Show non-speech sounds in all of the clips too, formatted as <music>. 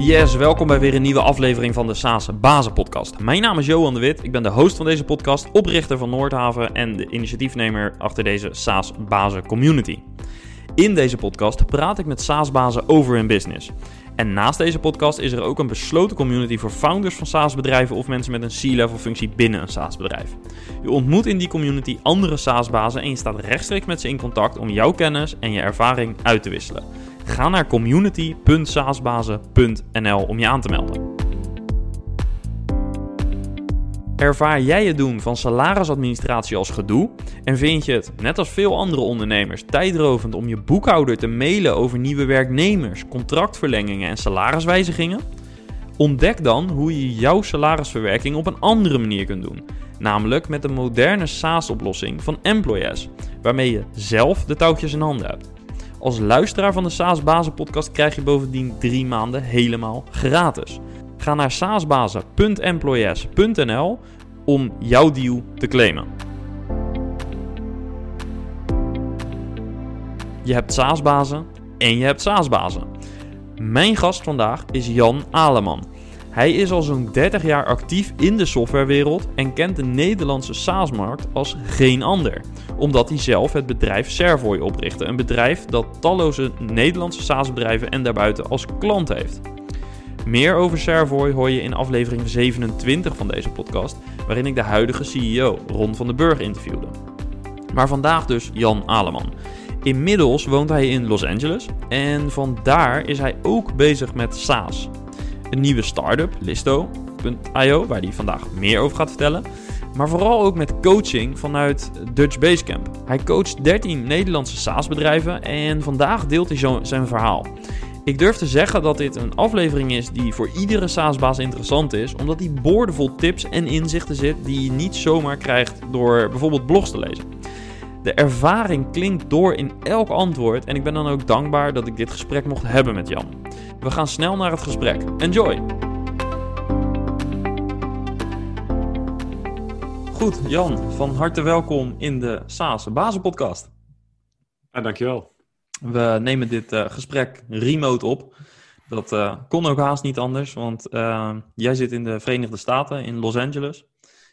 Yes, welkom bij weer een nieuwe aflevering van de SaaS Bazen Podcast. Mijn naam is Johan de Wit, ik ben de host van deze podcast, oprichter van Noordhaven en de initiatiefnemer achter deze SaaS Bazen Community. In deze podcast praat ik met SaaS-bazen over hun business. En naast deze podcast is er ook een besloten community voor founders van SaaS-bedrijven of mensen met een C-level functie binnen een SaaS-bedrijf. Je ontmoet in die community andere SaaS-bazen en je staat rechtstreeks met ze in contact om jouw kennis en je ervaring uit te wisselen. Ga naar community.saasbazen.nl om je aan te melden. Ervaar jij het doen van salarisadministratie als gedoe? En vind je het, net als veel andere ondernemers, tijdrovend om je boekhouder te mailen over nieuwe werknemers, contractverlengingen en salariswijzigingen? Ontdek dan hoe je jouw salarisverwerking op een andere manier kunt doen. Namelijk met de moderne SaaS-oplossing van Employers, waarmee je zelf de touwtjes in handen hebt. Als luisteraar van de SaaS Bazen podcast krijg je bovendien drie maanden helemaal gratis. Ga naar saasbazen.employees.nl om jouw deal te claimen. Je hebt SaaS-bazen en je hebt SaaS-bazen. Mijn gast vandaag is Jan Aleman. Hij is al zo'n 30 jaar actief in de softwarewereld en kent de Nederlandse SaaS-markt als geen ander. Omdat hij zelf het bedrijf Servoy oprichtte. Een bedrijf dat talloze Nederlandse SaaS-bedrijven en daarbuiten als klant heeft. Meer over Servoy hoor je in aflevering 27 van deze podcast, waarin ik de huidige CEO, Ron van den Burg, interviewde. Maar vandaag dus Jan Aleman. Inmiddels woont hij in Los Angeles en vandaar is hij ook bezig met SaaS. Een nieuwe start-up, Listo.io, waar hij vandaag meer over gaat vertellen. Maar vooral ook met coaching vanuit Dutch Basecamp. Hij coacht 13 Nederlandse SaaS-bedrijven en vandaag deelt hij zijn verhaal. Ik durf te zeggen dat dit een aflevering is die voor iedere SaaS-baas interessant is, omdat die boordevol tips en inzichten zit die je niet zomaar krijgt door bijvoorbeeld blogs te lezen. De ervaring klinkt door in elk antwoord en ik ben dan ook dankbaar dat ik dit gesprek mocht hebben met Jan. We gaan snel naar het gesprek. Enjoy! Goed, Jan, van harte welkom in de SaaS Bazen podcast. Ja, dankjewel. We nemen dit uh, gesprek remote op. Dat uh, kon ook haast niet anders, want uh, jij zit in de Verenigde Staten, in Los Angeles.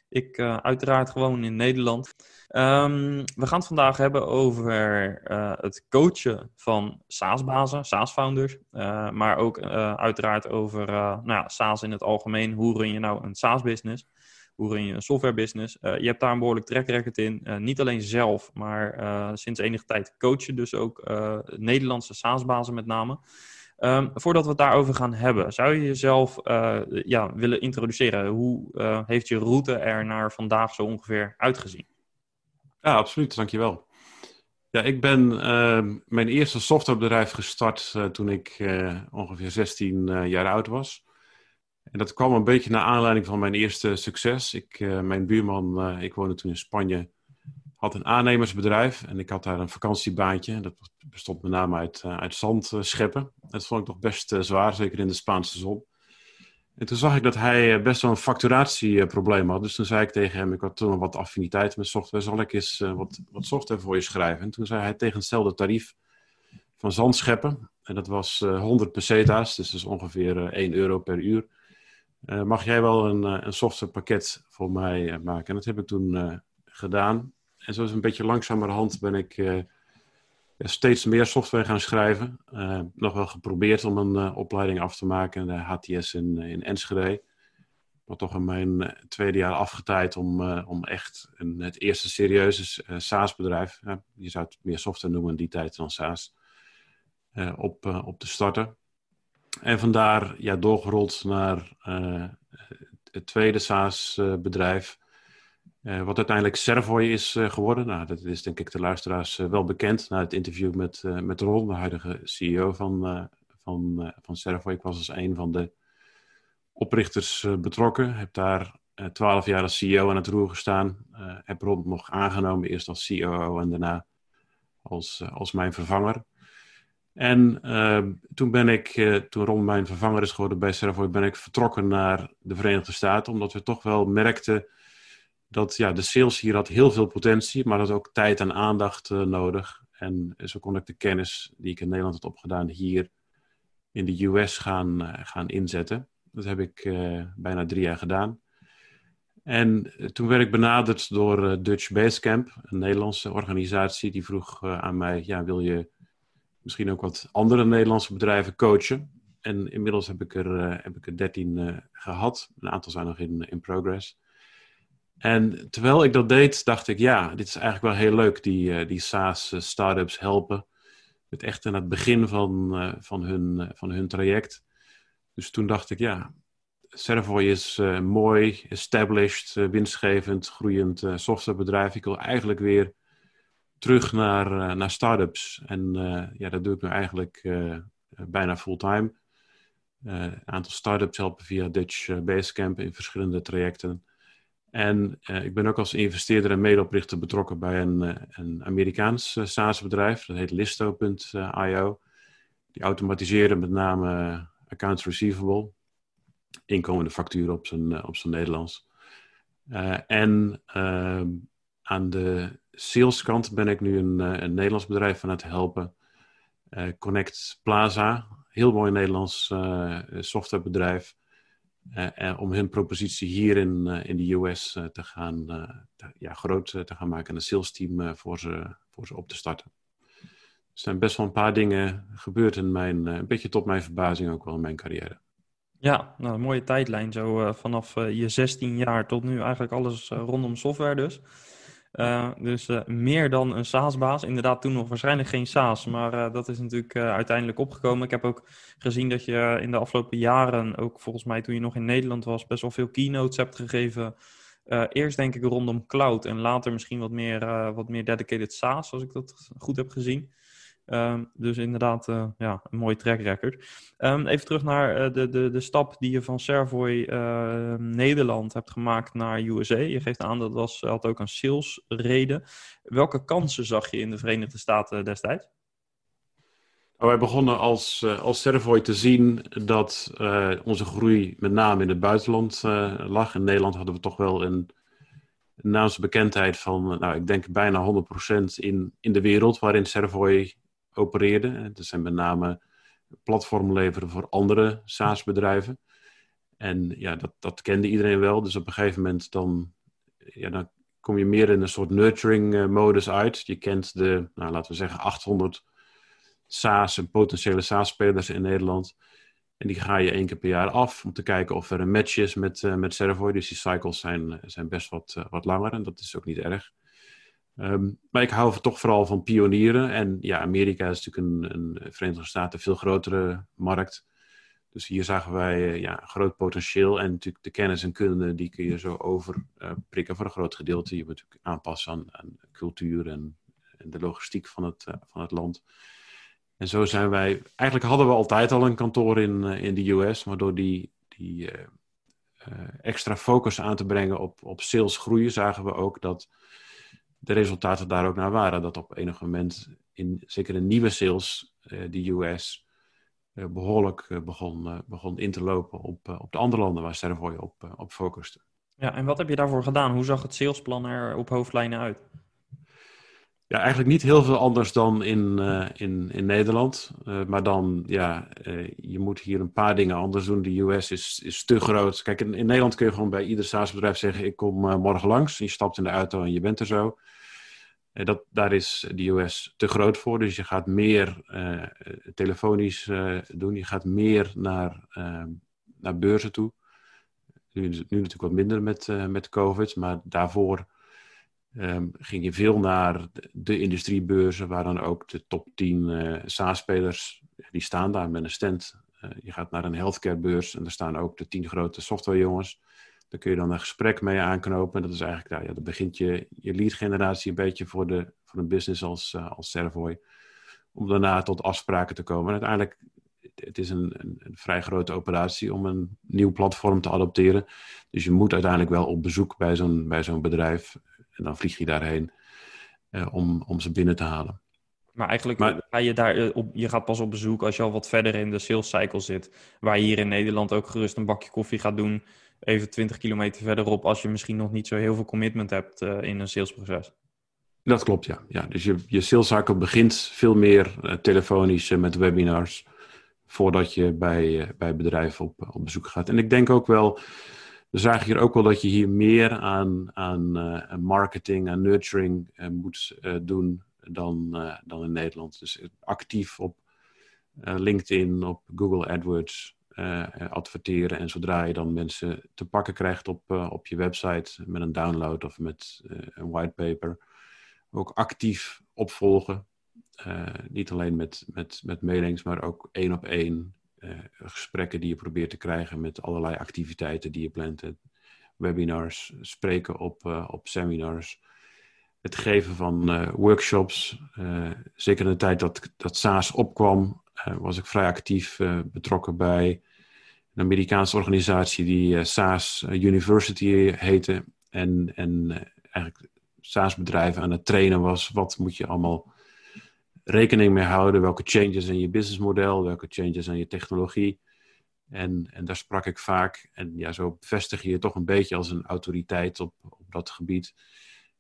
Ik uiteraard gewoon in Nederland. Um, we gaan het vandaag hebben over het coachen van SaaS-bazen, SaaS-founders. maar ook uiteraard over nou ja, SaaS in het algemeen. Hoe run je nou een SaaS-business? hoe run je een software business. Uh, je hebt daar een behoorlijk track record in. Niet alleen zelf, maar sinds enige tijd coach je dus ook Nederlandse SaaS-bazen met name. Um, voordat we het daarover gaan hebben, zou je jezelf ja, willen introduceren? Hoe heeft je route er naar vandaag zo ongeveer uitgezien? Ja, absoluut. Dankjewel. Ja, ik ben mijn eerste softwarebedrijf gestart toen ik ongeveer 16 jaar oud was. En dat kwam een beetje naar aanleiding van mijn eerste succes. Ik, mijn buurman, ik woonde toen in Spanje, had een aannemersbedrijf. En ik had daar een vakantiebaantje. Dat bestond met name uit, uit zand scheppen. Dat vond ik toch best zwaar, zeker in de Spaanse zon. En toen zag ik dat hij best wel een facturatieprobleem had. Dus toen zei ik tegen hem, ik had toen wat affiniteit met software. Zal ik eens wat, wat software voor je schrijven? En toen zei hij tegen hetzelfde tarief van zand scheppen. En dat was 100 peseta's, dus dat is ongeveer 1 euro per uur mag jij wel een, een softwarepakket voor mij maken? En dat heb ik toen gedaan. En zo een beetje langzamerhand ben ik steeds meer software gaan schrijven. nog wel geprobeerd om een opleiding af te maken, de HTS in, in Enschede. Maar toch in mijn tweede jaar afgetijd om, om echt een, het eerste serieuze SaaS-bedrijf, je zou het meer software noemen in die tijd dan SaaS, op, op te starten. En vandaar ja, doorgerold naar het tweede SaaS-bedrijf. Uh, wat uiteindelijk Servoy is uh, geworden. Nou, dat is denk ik de luisteraars wel bekend. Na het interview met, met Ron, de huidige CEO van, van, van Servoy. Ik was als een van de oprichters betrokken. Heb daar twaalf jaar als CEO aan het roer gestaan. heb Ron nog aangenomen, eerst als COO en daarna als, als mijn vervanger. En toen ben ik, toen Ron mijn vervanger is geworden bij Servoy, ben ik vertrokken naar de Verenigde Staten. Omdat we toch wel merkten dat ja, de sales hier had heel veel potentie, maar dat ook tijd en aandacht uh, nodig. En zo kon ik de kennis die ik in Nederland had opgedaan hier in de US gaan, gaan inzetten. Dat heb ik bijna drie jaar gedaan. En toen werd ik benaderd door Dutch Basecamp, een Nederlandse organisatie, die vroeg aan mij: ja, wil je misschien ook wat andere Nederlandse bedrijven coachen? En inmiddels heb ik er, heb ik er dertien gehad. Een aantal zijn nog in, in progress. En terwijl ik dat deed, dacht ik, ja, dit is eigenlijk wel heel leuk, die, uh, die SaaS-startups helpen. Het echt in het begin van, uh, van, hun, uh, van hun traject. Dus toen dacht ik, ja, Servoy is mooi, established, winstgevend, groeiend softwarebedrijf. Ik wil eigenlijk weer terug naar, naar startups. En ja, dat doe ik nu eigenlijk bijna fulltime. Een aantal startups helpen via Dutch Basecamp in verschillende trajecten. En uh, ik ben ook als investeerder en medeoprichter betrokken bij een, uh, een Amerikaans uh, SaaS-bedrijf. Dat heet Listo.io. Die automatiseren met name accounts receivable. Inkomende facturen op zijn, op zijn Nederlands. en aan de saleskant ben ik nu een, een Nederlands bedrijf van het helpen. Connect Plaza. Heel mooi Nederlands softwarebedrijf om hun propositie hier in, uh, in de US te gaan, te, ja, groot te gaan maken en een sales team voor, ze, voor ze op te starten. Er zijn best wel een paar dingen gebeurd in mijn, een beetje tot mijn verbazing ook wel in mijn carrière. Ja, nou, een mooie tijdlijn zo vanaf je 16 jaar tot nu eigenlijk alles rondom software dus. Uh, dus uh, meer dan een SaaS-baas. Inderdaad, toen nog waarschijnlijk geen SaaS, maar uh, dat is natuurlijk uiteindelijk opgekomen. Ik heb ook gezien dat je in de afgelopen jaren, ook volgens mij toen je nog in Nederland was, best wel veel keynotes hebt gegeven. eerst denk ik rondom cloud en later misschien wat meer, wat meer dedicated SaaS, als ik dat goed heb gezien. Ehm, dus inderdaad, uh, ja, een mooie track record. Um, even terug naar uh, de, de, de stap die je van Servoy uh, Nederland hebt gemaakt naar USA. Je geeft aan dat was, had ook een salesreden. Welke kansen zag je in de Verenigde Staten destijds? Nou, wij begonnen als, als Servoy te zien dat onze groei met name in het buitenland lag. In Nederland hadden we toch wel een naamsbekendheid van, nou, ik denk bijna 100% in, in de wereld waarin Servoy opereerde. Dat zijn met name platform leveren voor andere SaaS-bedrijven. En ja, dat, dat kende iedereen wel. Dus op een gegeven moment dan, ja, dan kom je meer in een soort nurturing-modus uit. Je kent de, nou, laten we zeggen, 800 SaaS en potentiële SaaS-spelers in Nederland. En die ga je één keer per jaar af om te kijken of er een match is met, uh, met Servoy. Dus die cycles zijn, zijn best wat, wat langer en dat is ook niet erg. Um, maar ik hou toch vooral van pionieren. En ja, Amerika is natuurlijk een, een Verenigde Staten veel grotere markt. Dus hier zagen wij uh, ja, groot potentieel. En natuurlijk de kennis en kunde, die kun je zo overprikken uh, voor een groot gedeelte. Je moet natuurlijk aanpassen aan, aan cultuur en, en, de logistiek van het, uh, van het land. En zo zijn wij... Eigenlijk hadden we altijd al een kantoor in, in de US. Maar door die, die extra focus aan te brengen op, op sales groeien... zagen we ook dat de resultaten daar ook naar waren. Dat op enig moment, in, zeker in nieuwe sales, uh, de US uh, behoorlijk uh, begon, begon in te lopen op, op de andere landen waar Servoy op, op focuste. Ja, en wat heb je daarvoor gedaan? Hoe zag het salesplan er op hoofdlijnen uit? Ja, eigenlijk niet heel veel anders dan in, in, in Nederland. maar dan, ja, je moet hier een paar dingen anders doen. De US is, is te groot. Kijk, in, in Nederland kun je gewoon bij ieder SaaS-bedrijf zeggen: Ik kom morgen langs. Je stapt in de auto en je bent er zo. Eh, dat, daar is de US te groot voor. Dus je gaat meer uh, telefonisch uh, doen. Je gaat meer naar, uh, naar beurzen toe. Nu, nu natuurlijk wat minder met, met COVID. Maar daarvoor um, ging je veel naar de, industriebeurzen. Waar dan ook de top 10 SaaS-spelers. Die staan daar met een stand. je gaat naar een healthcarebeurs. En daar staan ook de 10 grote softwarejongens. Daar kun je dan een gesprek mee aanknopen. Dat is eigenlijk, nou ja, dan begint je, je lead generatie een beetje voor, de, voor een business als, uh, als Servoy. Om daarna tot afspraken te komen. En uiteindelijk, het is een, een, een, vrij grote operatie om een nieuw platform te adopteren. Dus je moet uiteindelijk wel op bezoek bij zo'n, bij zo'n bedrijf. En dan vlieg je daarheen uh, om, om ze binnen te halen. Maar eigenlijk maar, ga je daar eh, op, je gaat pas op bezoek als je al wat verder in de sales cycle zit. Waar je hier in Nederland ook gerust een bakje koffie gaat doen even 20 kilometer verderop als je misschien nog niet zo heel veel commitment hebt uh, in een salesproces. Dat klopt, ja. ja dus je, je begint veel meer uh, telefonisch uh, met webinars, voordat je bij, bij bedrijven op, op bezoek gaat. En ik denk ook wel, we zagen hier ook wel dat je hier meer aan, aan marketing, aan nurturing moet doen dan, dan in Nederland. Dus actief op LinkedIn, op Google AdWords adverteren. En zodra je dan mensen te pakken krijgt op, op je website met een download of met een whitepaper, ook actief opvolgen. Niet alleen met, met, met mailings, maar ook één op één gesprekken die je probeert te krijgen met allerlei activiteiten die je plant. Webinars, spreken op, op seminars, het geven van workshops. zeker in de tijd dat, dat SaaS opkwam, was ik vrij actief betrokken bij een Amerikaanse organisatie die SaaS University heette. En, en eigenlijk SaaS-bedrijven aan het trainen was. Wat moet je allemaal rekening mee houden? Welke changes in je businessmodel? Welke changes aan je technologie? En, en daar sprak ik vaak. En ja, zo vestig je je toch een beetje als een autoriteit op, op dat gebied.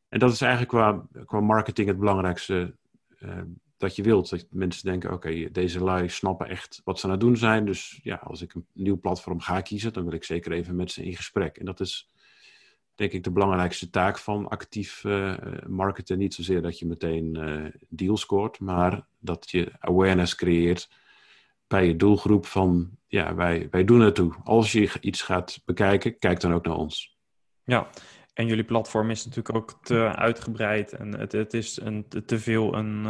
En dat is eigenlijk qua, qua marketing het belangrijkste dat je wilt. Dat mensen denken, oké, deze lui snappen echt wat ze aan het doen zijn. Dus ja, als ik een nieuw platform ga kiezen, dan wil ik zeker even met ze in gesprek. En dat is denk ik de belangrijkste taak van actief uh, marketen. Niet zozeer dat je meteen uh, deals scoort, maar dat je awareness creëert bij je doelgroep van ja, wij, wij doen het toe. Als je iets gaat bekijken, kijk dan ook naar ons. Ja, en jullie platform is natuurlijk ook te uitgebreid en het, het is een, te veel een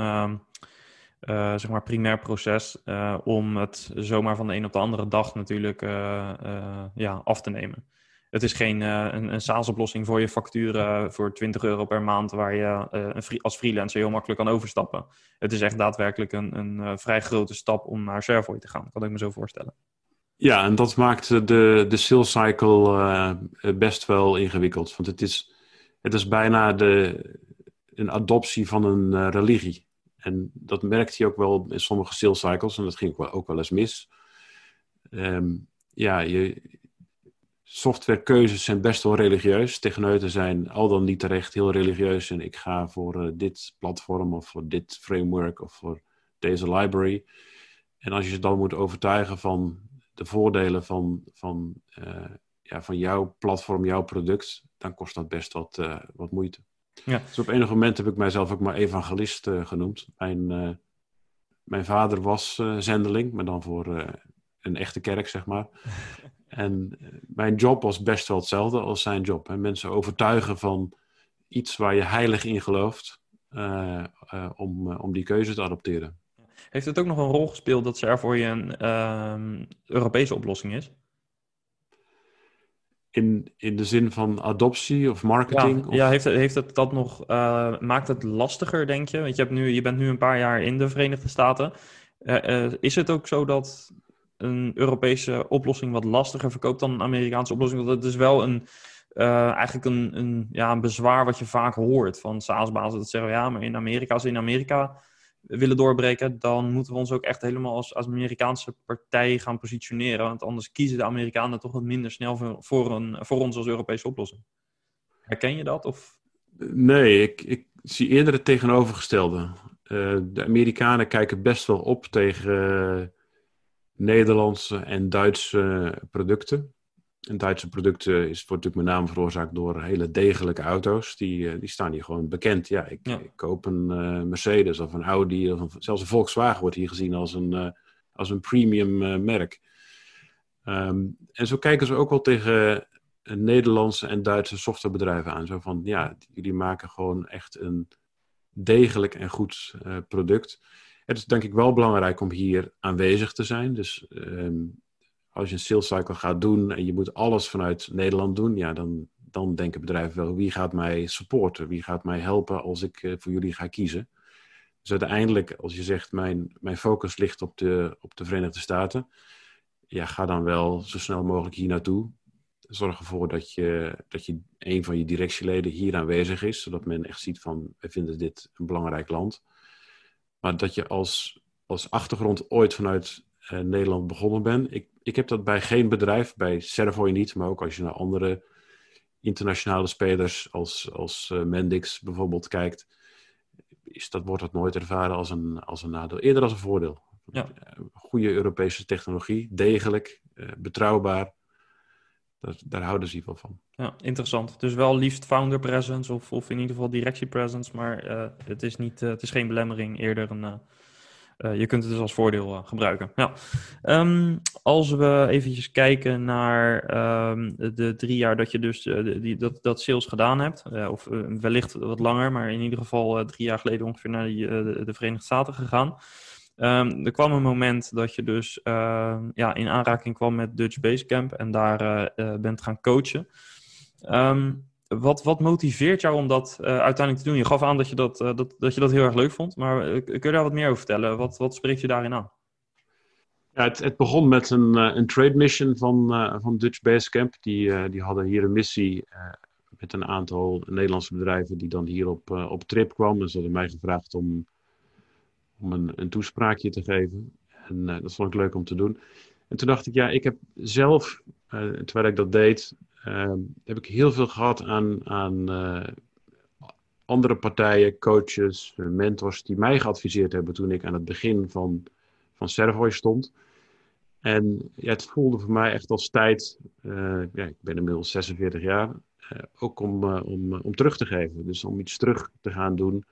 uh, zeg maar primair proces om het zomaar van de een op de andere dag natuurlijk ja, af te nemen. Het is geen een, een SaaS-oplossing voor je facturen voor 20 euro per maand, waar je een als freelancer heel makkelijk kan overstappen. Het is echt daadwerkelijk een, een vrij grote stap om naar Servoy te gaan, kan ik me zo voorstellen. Ja, en dat maakt de, de sales cycle best wel ingewikkeld. Want het is, het is bijna de, een adoptie van een religie. En dat merkt je ook wel in sommige sales cycles, en dat ging ook wel, ook wel eens mis. Um, ja, je, softwarekeuzes zijn best wel religieus. Techneuten zijn al dan niet terecht heel religieus en ik ga voor uh, dit platform of voor dit framework of voor deze library. En als je ze dan moet overtuigen van de voordelen van, van, uh, ja, van jouw platform, jouw product, dan kost dat best wat, uh, wat moeite. Ja. Dus op enig moment heb ik mijzelf ook maar evangelist genoemd. Mijn, mijn vader was zendeling, maar dan voor een echte kerk, zeg maar. <laughs> En eh, mijn job was best wel hetzelfde als zijn job. Hè? Mensen overtuigen van iets waar je heilig in gelooft, uh, uh, om, om die keuze te adopteren. Heeft het ook nog een rol gespeeld dat er voor je een ehm, Europese oplossing is? In, in de zin van adoptie of marketing? Ja, of... ja heeft, het, heeft het dat nog, maakt het lastiger, denk je? Want je, hebt nu, je bent nu een paar jaar in de Verenigde Staten. is het ook zo dat een Europese oplossing wat lastiger verkoopt dan een Amerikaanse oplossing. Want dat is wel een, eigenlijk een, een, ja, een bezwaar wat je vaak hoort van SaaS-bazen. Dat zeggen, ja, maar in Amerika, als in Amerika willen doorbreken, dan moeten we ons ook echt helemaal als, als Amerikaanse partij gaan positioneren. Want anders kiezen de Amerikanen toch wat minder snel voor, voor, een, voor ons als Europese oplossing. Herken je dat? Of? Nee, ik, ik zie eerder het tegenovergestelde. Uh, de Amerikanen kijken best wel op tegen Nederlandse en Duitse producten. En Duitse producten is, wordt natuurlijk met name veroorzaakt door hele degelijke auto's. Die, eh, die staan hier gewoon bekend. Ja, ik, ik koop een uh, Mercedes of een Audi of een, zelfs een Volkswagen wordt hier gezien als een, uh, als een premium uh, merk. Um, en zo kijken ze ook wel tegen Nederlandse en Duitse softwarebedrijven aan. Zo van, ja, jullie maken gewoon echt een degelijk en goed product. Het is denk ik wel belangrijk om hier aanwezig te zijn. Dus um, als je een sales cycle gaat doen en je moet alles vanuit Nederland doen, ja, dan, dan denken bedrijven wel wie gaat mij supporten, wie gaat mij helpen als ik uh, voor jullie ga kiezen. Dus uiteindelijk, als je zegt mijn, mijn focus ligt op de, op de Verenigde Staten, ja, ga dan wel zo snel mogelijk hier naartoe. Zorg ervoor dat je, dat je een van je directieleden hier aanwezig is, zodat men echt ziet van wij vinden dit een belangrijk land. Maar dat je als, als achtergrond ooit vanuit uh, Nederland begonnen bent. Ik, ik heb dat bij geen bedrijf, bij Servoy niet, maar ook als je naar andere internationale spelers als, als uh, Mendix bijvoorbeeld kijkt, is dat, wordt dat nooit ervaren als een, als een nadeel. Eerder als een voordeel. Ja. Goede Europese technologie, degelijk, betrouwbaar. Daar, daar houden ze wel van. Ja, interessant. Dus wel liefst founder presence of, of in ieder geval directie presence, maar het, is niet, het is geen belemmering, eerder een je kunt het dus als voordeel uh, gebruiken. Ja. Um, als we eventjes kijken naar um, de drie jaar dat je dus uh, die, dat, dat sales gedaan hebt, of wellicht wat langer, maar in ieder geval drie jaar geleden ongeveer naar die, de, de, Verenigde Staten gegaan. Um, er kwam een moment dat je dus ja, in aanraking kwam met Dutch Basecamp en daar bent gaan coachen. Um, wat, wat motiveert jou om dat uh, uiteindelijk te doen? Je gaf aan dat je dat, uh, dat, dat je dat heel erg leuk vond, maar uh, kun je daar wat meer over vertellen? Wat, wat spreekt je daarin aan? Ja, het, het begon met een, een trade mission van, van Dutch Basecamp. Die, die hadden hier een missie met een aantal Nederlandse bedrijven die dan hier op, op trip kwamen. En ze hadden mij gevraagd om, om een, een toespraakje te geven. En dat vond ik leuk om te doen. En toen dacht ik, ja, ik heb zelf, terwijl ik dat deed, heb ik heel veel gehad aan, aan eh, andere partijen, coaches, mentors die mij geadviseerd hebben toen ik aan het begin van, van Servoy stond. En ja, het voelde voor mij echt als tijd, uh, ja, ik ben inmiddels 46 jaar, uh, ook om, om, om terug te geven. Dus om iets terug te gaan doen.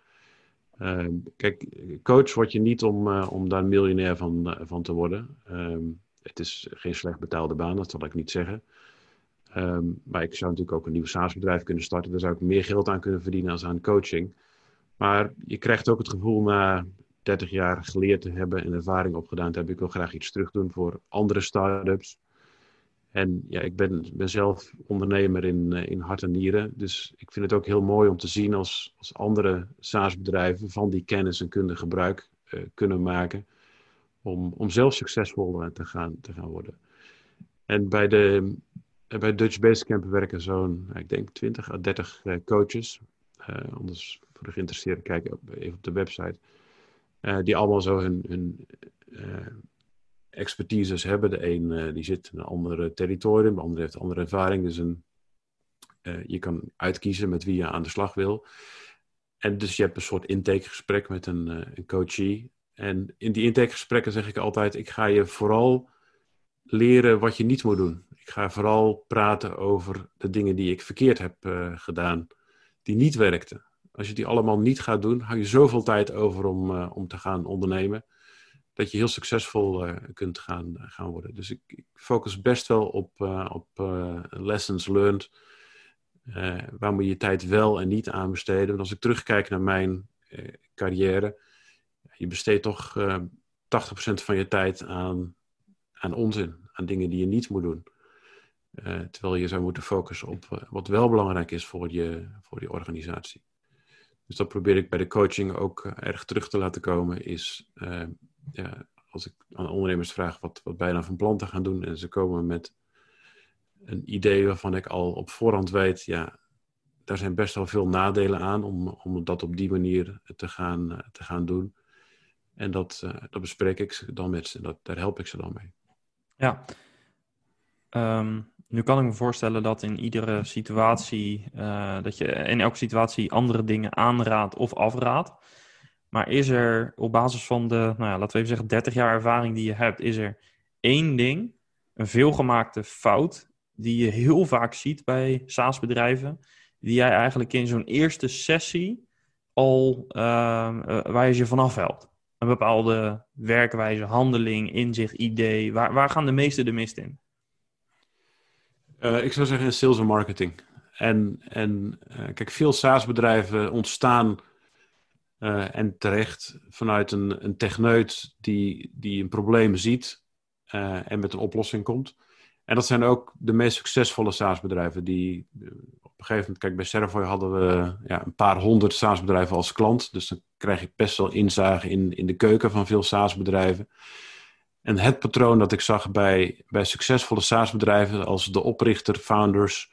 Ehm, kijk, coach word je niet om, om daar miljonair van, van te worden. Ehm, het is geen slecht betaalde baan, dat zal ik niet zeggen. Ehm, maar ik zou natuurlijk ook een nieuw SaaS-bedrijf kunnen starten. Daar zou ik meer geld aan kunnen verdienen als aan coaching. Maar je krijgt ook het gevoel na 30 jaar geleerd te hebben en ervaring opgedaan te. Ik wil graag iets terug doen voor andere start-ups. En ja, ik ben, zelf ondernemer in, eh, in hart en nieren. Dus ik vind het ook heel mooi om te zien als, als andere SaaS-bedrijven van die kennis en kunde gebruik uh, kunnen maken. Om, om zelf succesvol te, gaan, te gaan worden. En bij de, bij Dutch Basecamp werken zo'n, ik denk 20 à 30 uh, coaches. Anders voor de geïnteresseerden kijken even op de website. Die allemaal zo hun, hun expertises hebben. De een die zit in een andere territorium, de ander heeft andere ervaring. Dus een, je kan uitkiezen met wie je aan de slag wil. En dus je hebt een soort intakegesprek met een, een coachie. En in die intakegesprekken zeg ik altijd: ik ga je vooral leren wat je niet moet doen. Ik ga vooral praten over de dingen die ik verkeerd heb uh, gedaan, die niet werkten. Als je die allemaal niet gaat doen, hou je zoveel tijd over om, uh, om te gaan ondernemen, dat je heel succesvol uh, kunt gaan, gaan worden. Dus ik, ik, focus best wel op, op lessons learned. waar moet je je tijd wel en niet aan besteden? Want als ik terugkijk naar mijn carrière, je besteedt toch 80% van je tijd aan, aan onzin, aan dingen die je niet moet doen. Uh, terwijl je zou moeten focussen op uh, wat wel belangrijk is voor je, voor je organisatie. Dus dat probeer ik bij de coaching ook uh, erg terug te laten komen. Is ja, als ik aan ondernemers vraag wat, wat nou van plan te gaan doen. En ze komen met een idee waarvan ik al op voorhand weet. Ja, daar zijn best wel veel nadelen aan om, om dat op die manier te gaan, te gaan doen. En dat, dat bespreek ik dan met ze. Dat, daar help ik ze dan mee. Ja. Um nu kan ik me voorstellen dat in iedere situatie, uh, dat je in elke situatie andere dingen aanraadt of afraadt. Maar is er op basis van de, nou ja, laten we even zeggen, 30 jaar ervaring die je hebt, is er één ding, een veelgemaakte fout, die je heel vaak ziet bij SaaS-bedrijven, die jij eigenlijk in zo'n eerste sessie al, uh, uh, waar je je vanaf helpt? Een bepaalde werkwijze, handeling, inzicht, idee. Waar, waar gaan de meeste de mist in? Uh, ik zou zeggen in sales en marketing. En, en uh, kijk, veel SaaS-bedrijven ontstaan uh, en terecht vanuit een, een techneut die, die een probleem ziet en met een oplossing komt. En dat zijn ook de meest succesvolle SaaS-bedrijven die op een gegeven moment, kijk, bij Servoy hadden we ja, een paar honderd SaaS-bedrijven als klant. Dus dan krijg je best wel inzage in, in de keuken van veel SaaS-bedrijven. En het patroon dat ik zag bij, bij succesvolle SaaS-bedrijven als de oprichter, founders,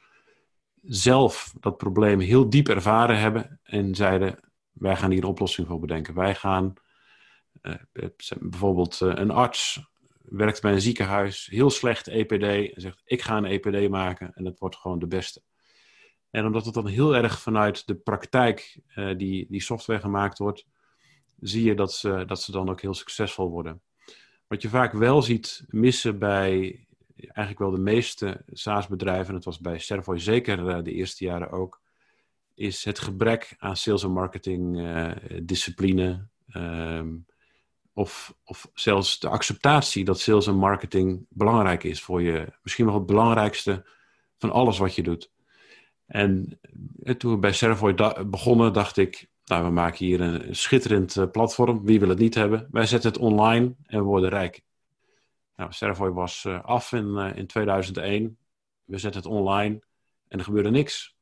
zelf dat probleem heel diep ervaren hebben en zeiden: wij gaan hier een oplossing voor bedenken. Wij gaan uh, bijvoorbeeld uh, een arts werkt bij een ziekenhuis, heel slecht EPD, en zegt: ik ga een EPD maken en het wordt gewoon de beste. En omdat het dan heel erg vanuit de praktijk die, die software gemaakt wordt, zie je dat ze, dat ze dan ook heel succesvol worden. Wat je vaak wel ziet missen bij eigenlijk wel de meeste SaaS-bedrijven, en het was bij Servoy zeker uh, de eerste jaren ook, is het gebrek aan sales en marketing uh, of, of zelfs de acceptatie dat sales en marketing belangrijk is voor je. Misschien wel het belangrijkste van alles wat je doet. En eh, toen we bij Servoy begonnen, dacht ik, nou, we maken hier een schitterend uh, platform. Wie wil het niet hebben? Wij zetten het online en we worden rijk. Nou, Servoy was uh, af in, uh, in 2001. We zetten het online en er gebeurde niks.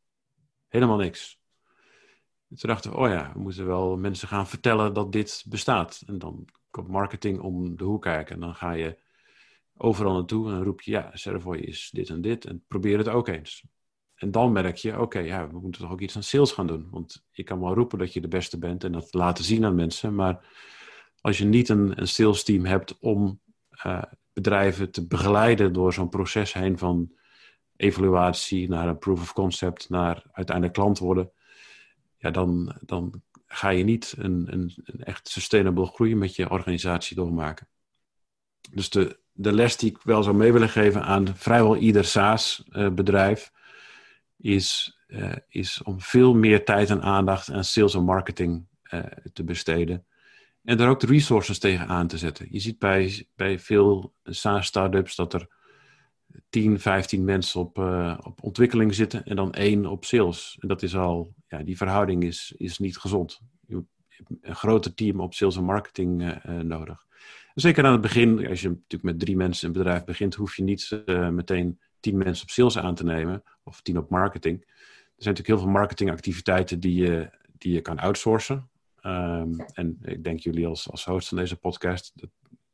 Helemaal niks. En toen dachten we, oh ja, we moeten wel mensen gaan vertellen dat dit bestaat. En dan komt marketing om de hoek kijken. En dan ga je overal naartoe en roep je, ja, Servoy is dit en dit. En probeer het ook eens. En dan merk je, oké, ja, we moeten toch ook iets aan sales gaan doen. Want je kan wel roepen dat je de beste bent en dat laten zien aan mensen. Maar als je niet een, een sales team hebt om uh, bedrijven te begeleiden door zo'n proces heen van evaluatie naar een proof of concept, naar uiteindelijk klant worden, ja, dan, dan ga je niet een, een, een echt sustainable groei met je organisatie doormaken. Dus de, de les die ik wel zou mee willen geven aan vrijwel ieder SaaS-bedrijf is, uh, is om veel meer tijd en aandacht aan sales en marketing uh, te besteden. En daar ook de resources tegen aan te zetten. Je ziet bij, bij veel SaaS-startups dat er 10, 15 mensen op, uh, op ontwikkeling zitten en dan één op sales. En dat is al, ja, die verhouding is, is niet gezond. Je hebt een groter team op sales en marketing nodig. Zeker aan het begin, als je natuurlijk met drie mensen een bedrijf begint, hoef je niet meteen tien mensen op sales aan te nemen of tien op marketing. Er zijn natuurlijk heel veel marketingactiviteiten die je, die je kan outsourcen. Um, en ik denk jullie als, als host van deze podcast, dat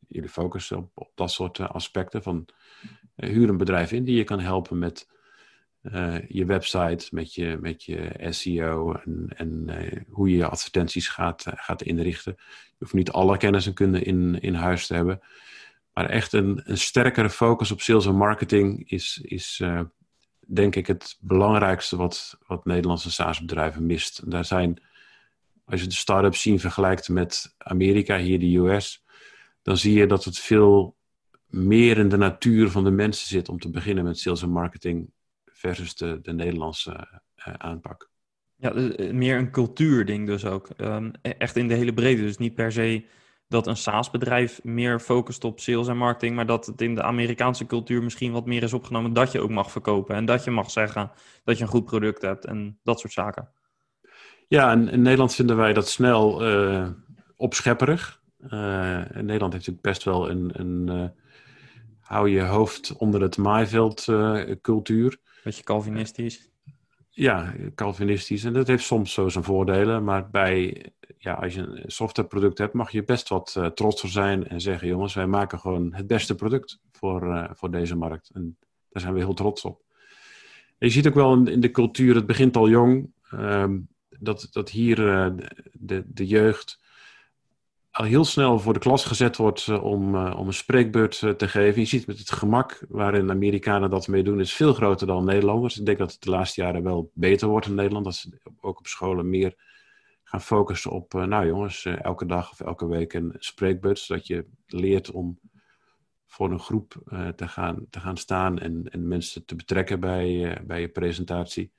jullie focussen op, dat soort uh, aspecten van uh, huur een bedrijf in die je kan helpen met uh, je website, met je, met je SEO en, en hoe je je advertenties gaat, gaat inrichten. Je hoeft niet alle kennis en kunde in, in huis te hebben. Maar echt een, een sterkere focus op sales en marketing is, is denk ik het belangrijkste wat, wat Nederlandse SaaS-bedrijven mist. En daar zijn als je de start-ups zien vergelijkt met Amerika, hier de US, dan zie je dat het veel meer in de natuur van de mensen zit om te beginnen met sales en marketing versus de, de Nederlandse uh, aanpak. Ja, dus, meer een cultuurding dus ook. Um, echt in de hele breedte. Dus niet per se dat een SaaS-bedrijf meer focust op sales en marketing, maar dat het in de Amerikaanse cultuur misschien wat meer is opgenomen dat je ook mag verkopen en dat je mag zeggen dat je een goed product hebt en dat soort zaken. Ja, in, in Nederland vinden wij dat snel uh, opschepperig. Uh, Nederland heeft natuurlijk best wel een, een uh, hou je hoofd onder het maaiveld cultuur. Beetje Calvinistisch. Ja, Calvinistisch. En dat heeft soms zo zijn voordelen. Maar bij, ja, als je een softwareproduct hebt, mag je best wat trotser zijn en zeggen: jongens, wij maken gewoon het beste product voor, voor deze markt. En daar zijn we heel trots op. Je ziet ook wel in, de cultuur, het begint al jong. Um, dat, dat hier uh, de, de jeugd al heel snel voor de klas gezet wordt uh, om, uh, om een spreekbeurt te geven. Je ziet met het gemak waarin Amerikanen dat mee doen, is veel groter dan Nederlanders. Ik denk dat het de laatste jaren wel beter wordt in Nederland. Dat ze ook op scholen meer gaan focussen op, nou jongens, elke dag of elke week een spreekbeurt. Zodat je leert om voor een groep te, gaan, te gaan staan en, en mensen te betrekken bij, bij je presentatie.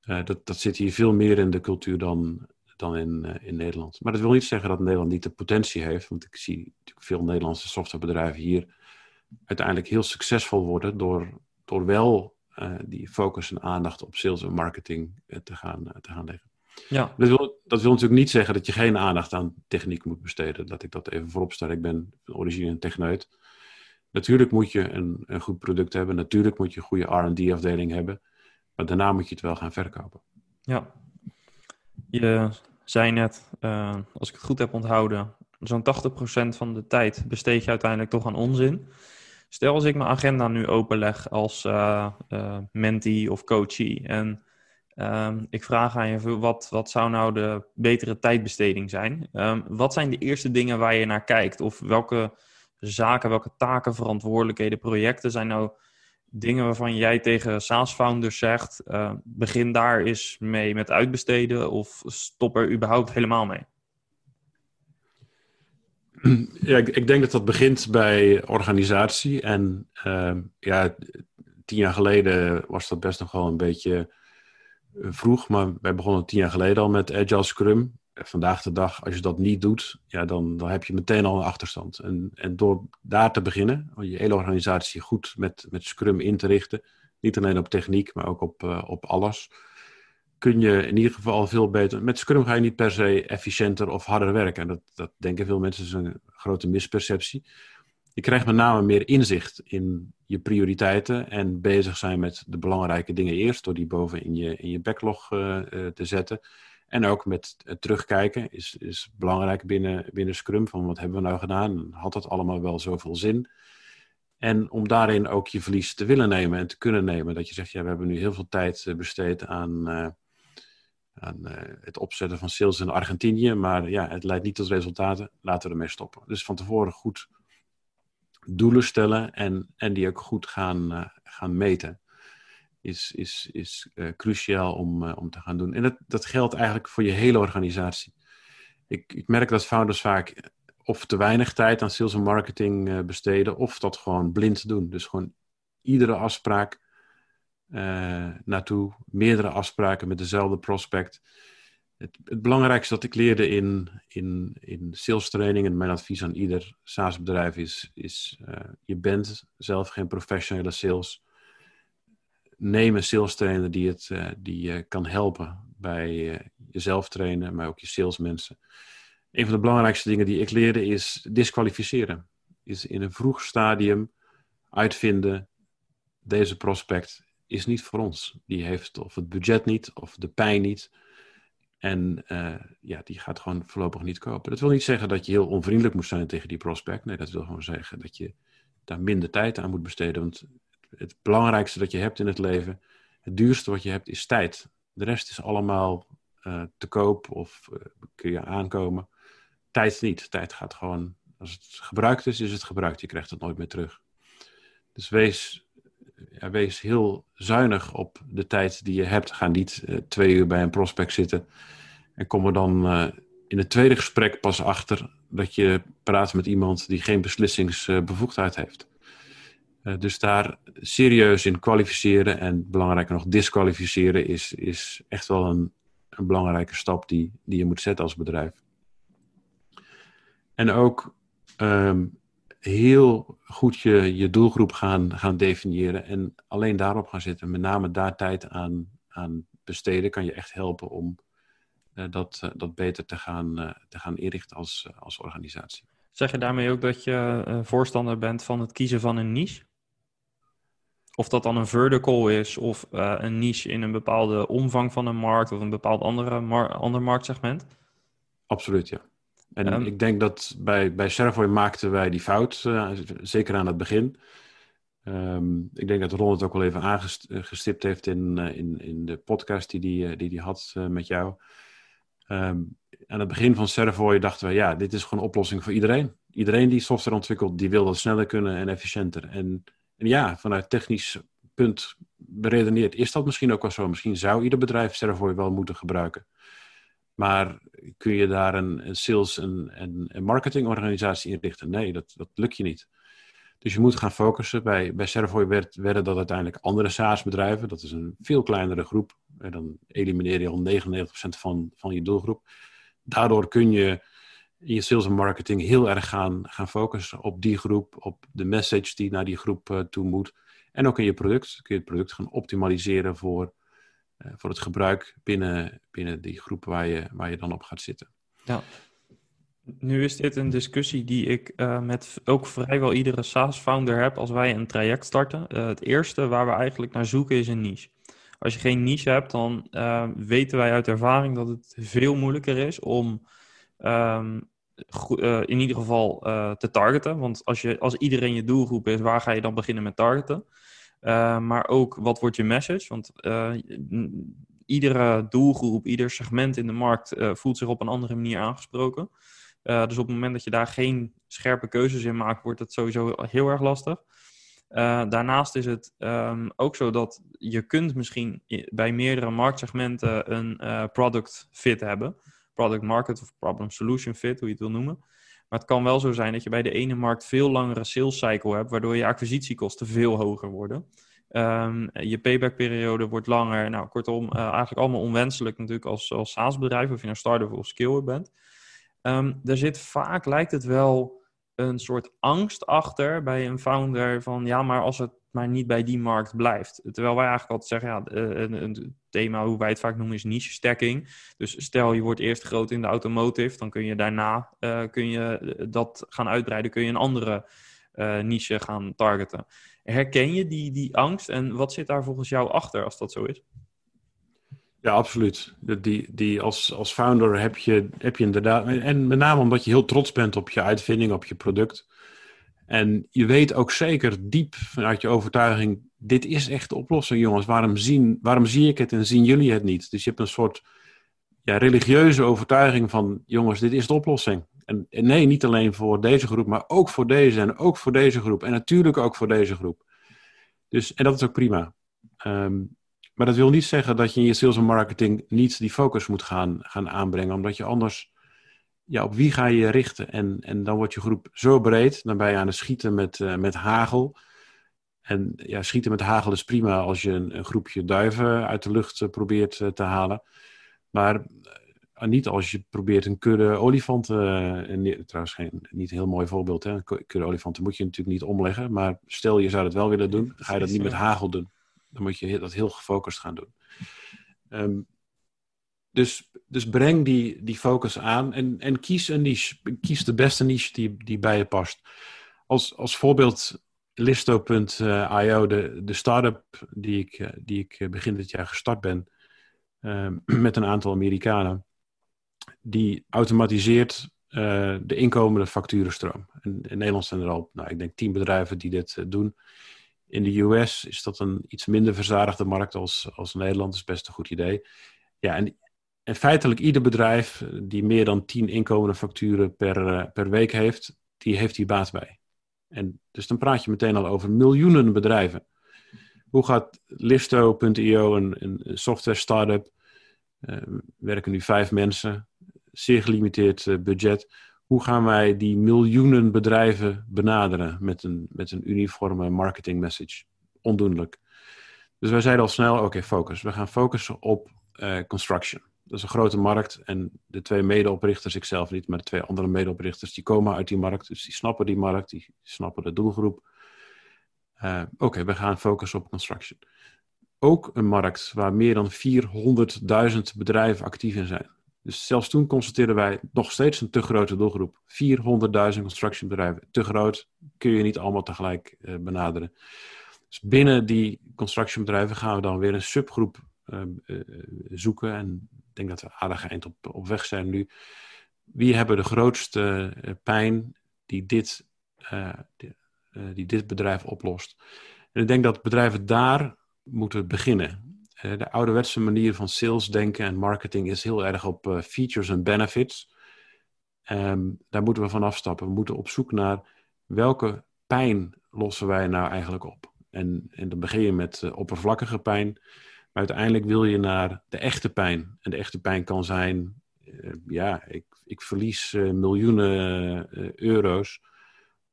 Dat, dat zit hier veel meer in de cultuur dan, dan in, uh, in Nederland. Maar dat wil niet zeggen dat Nederland niet de potentie heeft. Want ik zie natuurlijk veel Nederlandse softwarebedrijven hier uiteindelijk heel succesvol worden door, door wel uh, die focus en aandacht op sales en marketing te, gaan, te gaan leggen. Ja. Dat, wil, dat wil natuurlijk niet zeggen dat je geen aandacht aan techniek moet besteden. Dat ik dat even voorop stel. Ik ben van origine een techneut. Natuurlijk moet je een, een goed product hebben. Natuurlijk moet je een goede R&D-afdeling hebben. Maar daarna moet je het wel gaan verkopen. Ja. Je zei net, uh, als ik het goed heb onthouden, zo'n 80% van de tijd besteed je uiteindelijk toch aan onzin. Stel als ik mijn agenda nu openleg als uh, uh, mentee of coachie en ehm, ik vraag aan je, wat, wat zou nou de betere tijdbesteding zijn? Um, wat zijn de eerste dingen waar je naar kijkt? Of welke zaken, welke taken, verantwoordelijkheden, projecten zijn nou dingen waarvan jij tegen SaaS-founders zegt, uh, begin daar eens mee met uitbesteden of stop er überhaupt helemaal mee? <clears throat> Ja, ik, denk dat dat begint bij organisatie. En uh, ja, tien jaar geleden was dat best nog wel een beetje eh, vroeg. Maar wij begonnen tien jaar geleden al met Agile Scrum. Vandaag de dag, als je dat niet doet, ja, dan, dan heb je meteen al een achterstand. En, en door daar te beginnen, je hele organisatie goed met, met Scrum in te richten, niet alleen op techniek, maar ook op, uh, op alles, kun je in ieder geval veel beter. Met Scrum ga je niet per se efficiënter of harder werken. En dat, dat denken veel mensen, is een grote misperceptie. Je krijgt met name meer inzicht in je prioriteiten en bezig zijn met de belangrijke dingen eerst, door die boven in je, in je backlog uh, uh, te zetten. En ook met terugkijken is, is belangrijk binnen, binnen Scrum. Van wat hebben we nou gedaan? Had dat allemaal wel zoveel zin? En om daarin ook je verlies te willen nemen en te kunnen nemen. Dat je zegt, ja, we hebben nu heel veel tijd besteed aan aan uh, het opzetten van sales in Argentinië. Maar ja, het leidt niet tot resultaten. Laten we ermee stoppen. Dus van tevoren goed doelen stellen en, en die ook goed gaan, gaan meten. Is, is, is uh, cruciaal om, om te gaan doen. En dat, dat geldt eigenlijk voor je hele organisatie. Ik, ik merk dat founders vaak of te weinig tijd aan sales en marketing besteden, of dat gewoon blind doen. Dus gewoon iedere afspraak naartoe. Meerdere afspraken met dezelfde prospect. Het, het, belangrijkste dat ik leerde in, in, in sales training en mijn advies aan ieder SaaS-bedrijf is: is je bent zelf geen professionele sales. Neem een sales trainer die, het, uh, die je kan helpen bij jezelf trainen, maar ook je salesmensen. Een van de belangrijkste dingen die ik leerde is disqualificeren. Is in een vroeg stadium uitvinden: deze prospect is niet voor ons. Die heeft of het budget niet, of de pijn niet. En ja, die gaat gewoon voorlopig niet kopen. Dat wil niet zeggen dat je heel onvriendelijk moet zijn tegen die prospect. Nee, dat wil gewoon zeggen dat je daar minder tijd aan moet besteden. Want het belangrijkste dat je hebt in het leven, het duurste wat je hebt, is tijd. De rest is allemaal uh, te koop of uh, kun je aankomen. Tijd niet. Tijd gaat gewoon, als het gebruikt is, is het gebruikt. Je krijgt het nooit meer terug. Dus wees ja, wees heel zuinig op de tijd die je hebt. Ga niet uh, twee uur bij een prospect zitten. En kom er dan in het tweede gesprek pas achter dat je praat met iemand die geen beslissingsbevoegdheid heeft. Uh, dus daar serieus in kwalificeren en belangrijker nog disqualificeren is, is echt wel een, een belangrijke stap die, die je moet zetten als bedrijf. En ook um, heel goed je, je doelgroep gaan, gaan definiëren en alleen daarop gaan zitten. Met name daar tijd aan, aan besteden kan je echt helpen om uh, dat, uh, dat beter te gaan, te gaan inrichten als, als organisatie. Zeg je daarmee ook dat je voorstander bent van het kiezen van een niche? Of dat dan een vertical is of een niche in een bepaalde omvang van een markt of een bepaald andere mar ander marktsegment? Absoluut, ja. En um, ik denk dat bij, bij Servoy maakten wij die fout, uh, zeker aan het begin. Um, ik denk dat Ron het ook wel even aangestipt heeft in, uh, in, in de podcast die hij die, die, die had met jou. Um, aan het begin van Servoy dachten we, ja, dit is gewoon een oplossing voor iedereen. Iedereen die software ontwikkelt, die wil dat sneller kunnen en efficiënter. En, en ja, vanuit technisch punt beredeneerd is dat misschien ook wel zo. Misschien zou ieder bedrijf Servoy wel moeten gebruiken. Maar kun je daar een, sales- en, marketingorganisatie inrichten? Nee, dat, dat lukt je niet. Dus je moet gaan focussen. Bij, bij Servoy werd, werden dat uiteindelijk andere SaaS-bedrijven. Dat is een veel kleinere groep. En dan elimineer je al 99% van, van je doelgroep. Daardoor kun je in je sales en marketing heel erg gaan, gaan focussen op die groep, op de message die naar die groep uh, toe moet. En ook in je product. Kun je het product gaan optimaliseren voor eh, voor het gebruik binnen, binnen die groep waar je, waar je dan op gaat zitten. Ja. Nu is dit een discussie die ik uh, met ook vrijwel iedere SaaS-founder heb als wij een traject starten. Het eerste waar we eigenlijk naar zoeken is een niche. Als je geen niche hebt, dan weten wij uit ervaring dat het veel moeilijker is om um, in ieder geval te targeten. Want als, je, als iedereen je doelgroep is, waar ga je dan beginnen met targeten? Uh, maar ook wat wordt je message? Want iedere doelgroep, ieder segment in de markt voelt zich op een andere manier aangesproken. dus op het moment dat je daar geen scherpe keuzes in maakt, wordt het sowieso heel erg lastig. daarnaast is het um, ook zo dat je kunt misschien bij meerdere marktsegmenten een product fit hebben. Product market of problem solution fit, hoe je het wil noemen. Maar het kan wel zo zijn dat je bij de ene markt veel langere sales cycle hebt, waardoor je acquisitiekosten veel hoger worden. Um, je payback-periode wordt langer. Nou, kortom, uh, eigenlijk allemaal onwenselijk natuurlijk als, als SaaS-bedrijf, of je nou start-up of scale bent. Um, er zit vaak, lijkt het wel, een soort angst achter bij een founder van ja, maar als het maar niet bij die markt blijft. Terwijl wij eigenlijk altijd zeggen, ja, eh, een, een thema hoe wij het vaak noemen is niche stacking. Dus stel je wordt eerst groot in de automotive, dan kun je daarna uh, kun je dat gaan uitbreiden, kun je een andere niche gaan targeten. Herken je die, die angst en wat zit daar volgens jou achter als dat zo is? Ja, absoluut. Die, die als, als founder heb je, heb je inderdaad. En met name omdat je heel trots bent op je uitvinding, op je product. En je weet ook zeker diep vanuit je overtuiging: dit is echt de oplossing, jongens. Waarom, zien, waarom zie ik het en zien jullie het niet? Dus je hebt een soort ja, religieuze overtuiging van: jongens, dit is de oplossing. En, nee, niet alleen voor deze groep, maar ook voor deze en ook voor deze groep. En natuurlijk ook voor deze groep. Dus, en dat is ook prima. Um, maar dat wil niet zeggen dat je in je sales en marketing niet die focus moet gaan, gaan aanbrengen, omdat je anders, ja, op wie ga je je richten? En, en dan wordt je groep zo breed, dan ben je aan het schieten met, uh, met hagel. En ja, schieten met hagel is prima als je een, een groepje duiven uit de lucht uh, probeert uh, te halen. Maar niet als je probeert een kudde olifanten, trouwens geen, niet een heel mooi voorbeeld, hè? een kudde olifanten moet je natuurlijk niet omleggen, maar stel je zou dat wel willen doen, <laughs> ga je dat niet met hagel doen. Dan moet je dat heel gefocust gaan doen. Um, dus, dus breng die, die focus aan en, en kies een niche. Kies de beste niche die, die bij je past. Als, als voorbeeld Listo.io, de, de start-up die ik, die ik begin dit jaar gestart ben, um, <clears throat> met een aantal Amerikanen. Die automatiseert uh, de inkomende facturenstroom. In, in Nederland zijn er al, nou, ik denk, tien bedrijven die dit doen. In de US is dat een iets minder verzadigde markt als, als Nederland. Dat is best een goed idee. Ja, en, en feitelijk ieder bedrijf die meer dan 10 inkomende facturen per, uh, per week heeft, die heeft hier baat bij. En dus dan praat je meteen al over miljoenen bedrijven. Hoe gaat Listo.io, een, een software startup, uh, werken nu vijf mensen, zeer gelimiteerd budget hoe gaan wij die miljoenen bedrijven benaderen met een, met een uniforme marketing message? Ondoenlijk. Dus wij zeiden al snel, oké, focus. We gaan focussen op construction. Dat is een grote markt en de twee medeoprichters, ik zelf niet, maar de twee andere medeoprichters, die komen uit die markt. Dus die snappen die markt, die snappen de doelgroep. Uh, oké, we gaan focussen op construction. Ook een markt waar meer dan 400.000 bedrijven actief in zijn. Dus zelfs toen constateerden wij nog steeds een te grote doelgroep. 400.000 constructiebedrijven. Te groot kun je niet allemaal tegelijk uh, benaderen. Dus binnen die constructiebedrijven gaan we dan weer een subgroep uh, zoeken. En denk dat we aardig eind op, op weg zijn nu. Wie hebben de grootste pijn die dit, die, die dit bedrijf oplost? En ik denk dat bedrijven daar moeten beginnen. Eh, de ouderwetse manier van sales denken en marketing is heel erg op features en benefits. Um, daar moeten we van afstappen. We moeten op zoek naar welke pijn lossen wij nou eigenlijk op. En, en dan begin je met oppervlakkige pijn. Uiteindelijk wil je naar de echte pijn. En de echte pijn kan zijn, ja, ik, ik verlies miljoenen euro's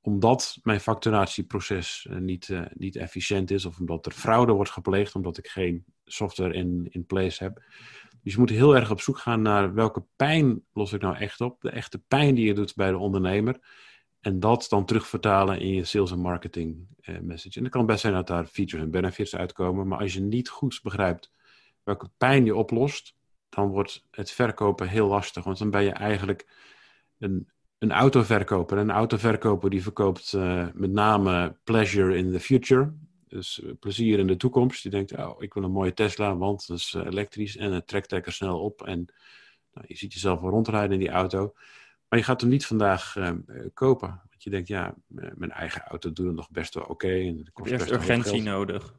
omdat mijn facturatieproces niet, niet efficiënt is of omdat er fraude wordt gepleegd, omdat ik geen software in, in place heb. Dus je moet heel erg op zoek gaan naar welke pijn los ik nou echt op. De echte pijn die je doet bij de ondernemer. En dat dan terugvertalen in je sales en marketing eh, message. En het kan best zijn dat daar features en benefits uitkomen. Maar als je niet goed begrijpt welke pijn je oplost, dan wordt het verkopen heel lastig. Want dan ben je eigenlijk een, een autoverkoper. Een autoverkoper die verkoopt uh, met name pleasure in the future. Dus eh, plezier in de toekomst. Die denkt, oh, ik wil een mooie Tesla, want het is eh, elektrisch en het trekt lekker snel op. En nou, je ziet jezelf wel rondrijden in die auto. Maar je gaat hem niet vandaag uh, kopen. Want je denkt, ja, mijn eigen auto doet het nog best wel oké. Okay, en je hebt urgentie nodig.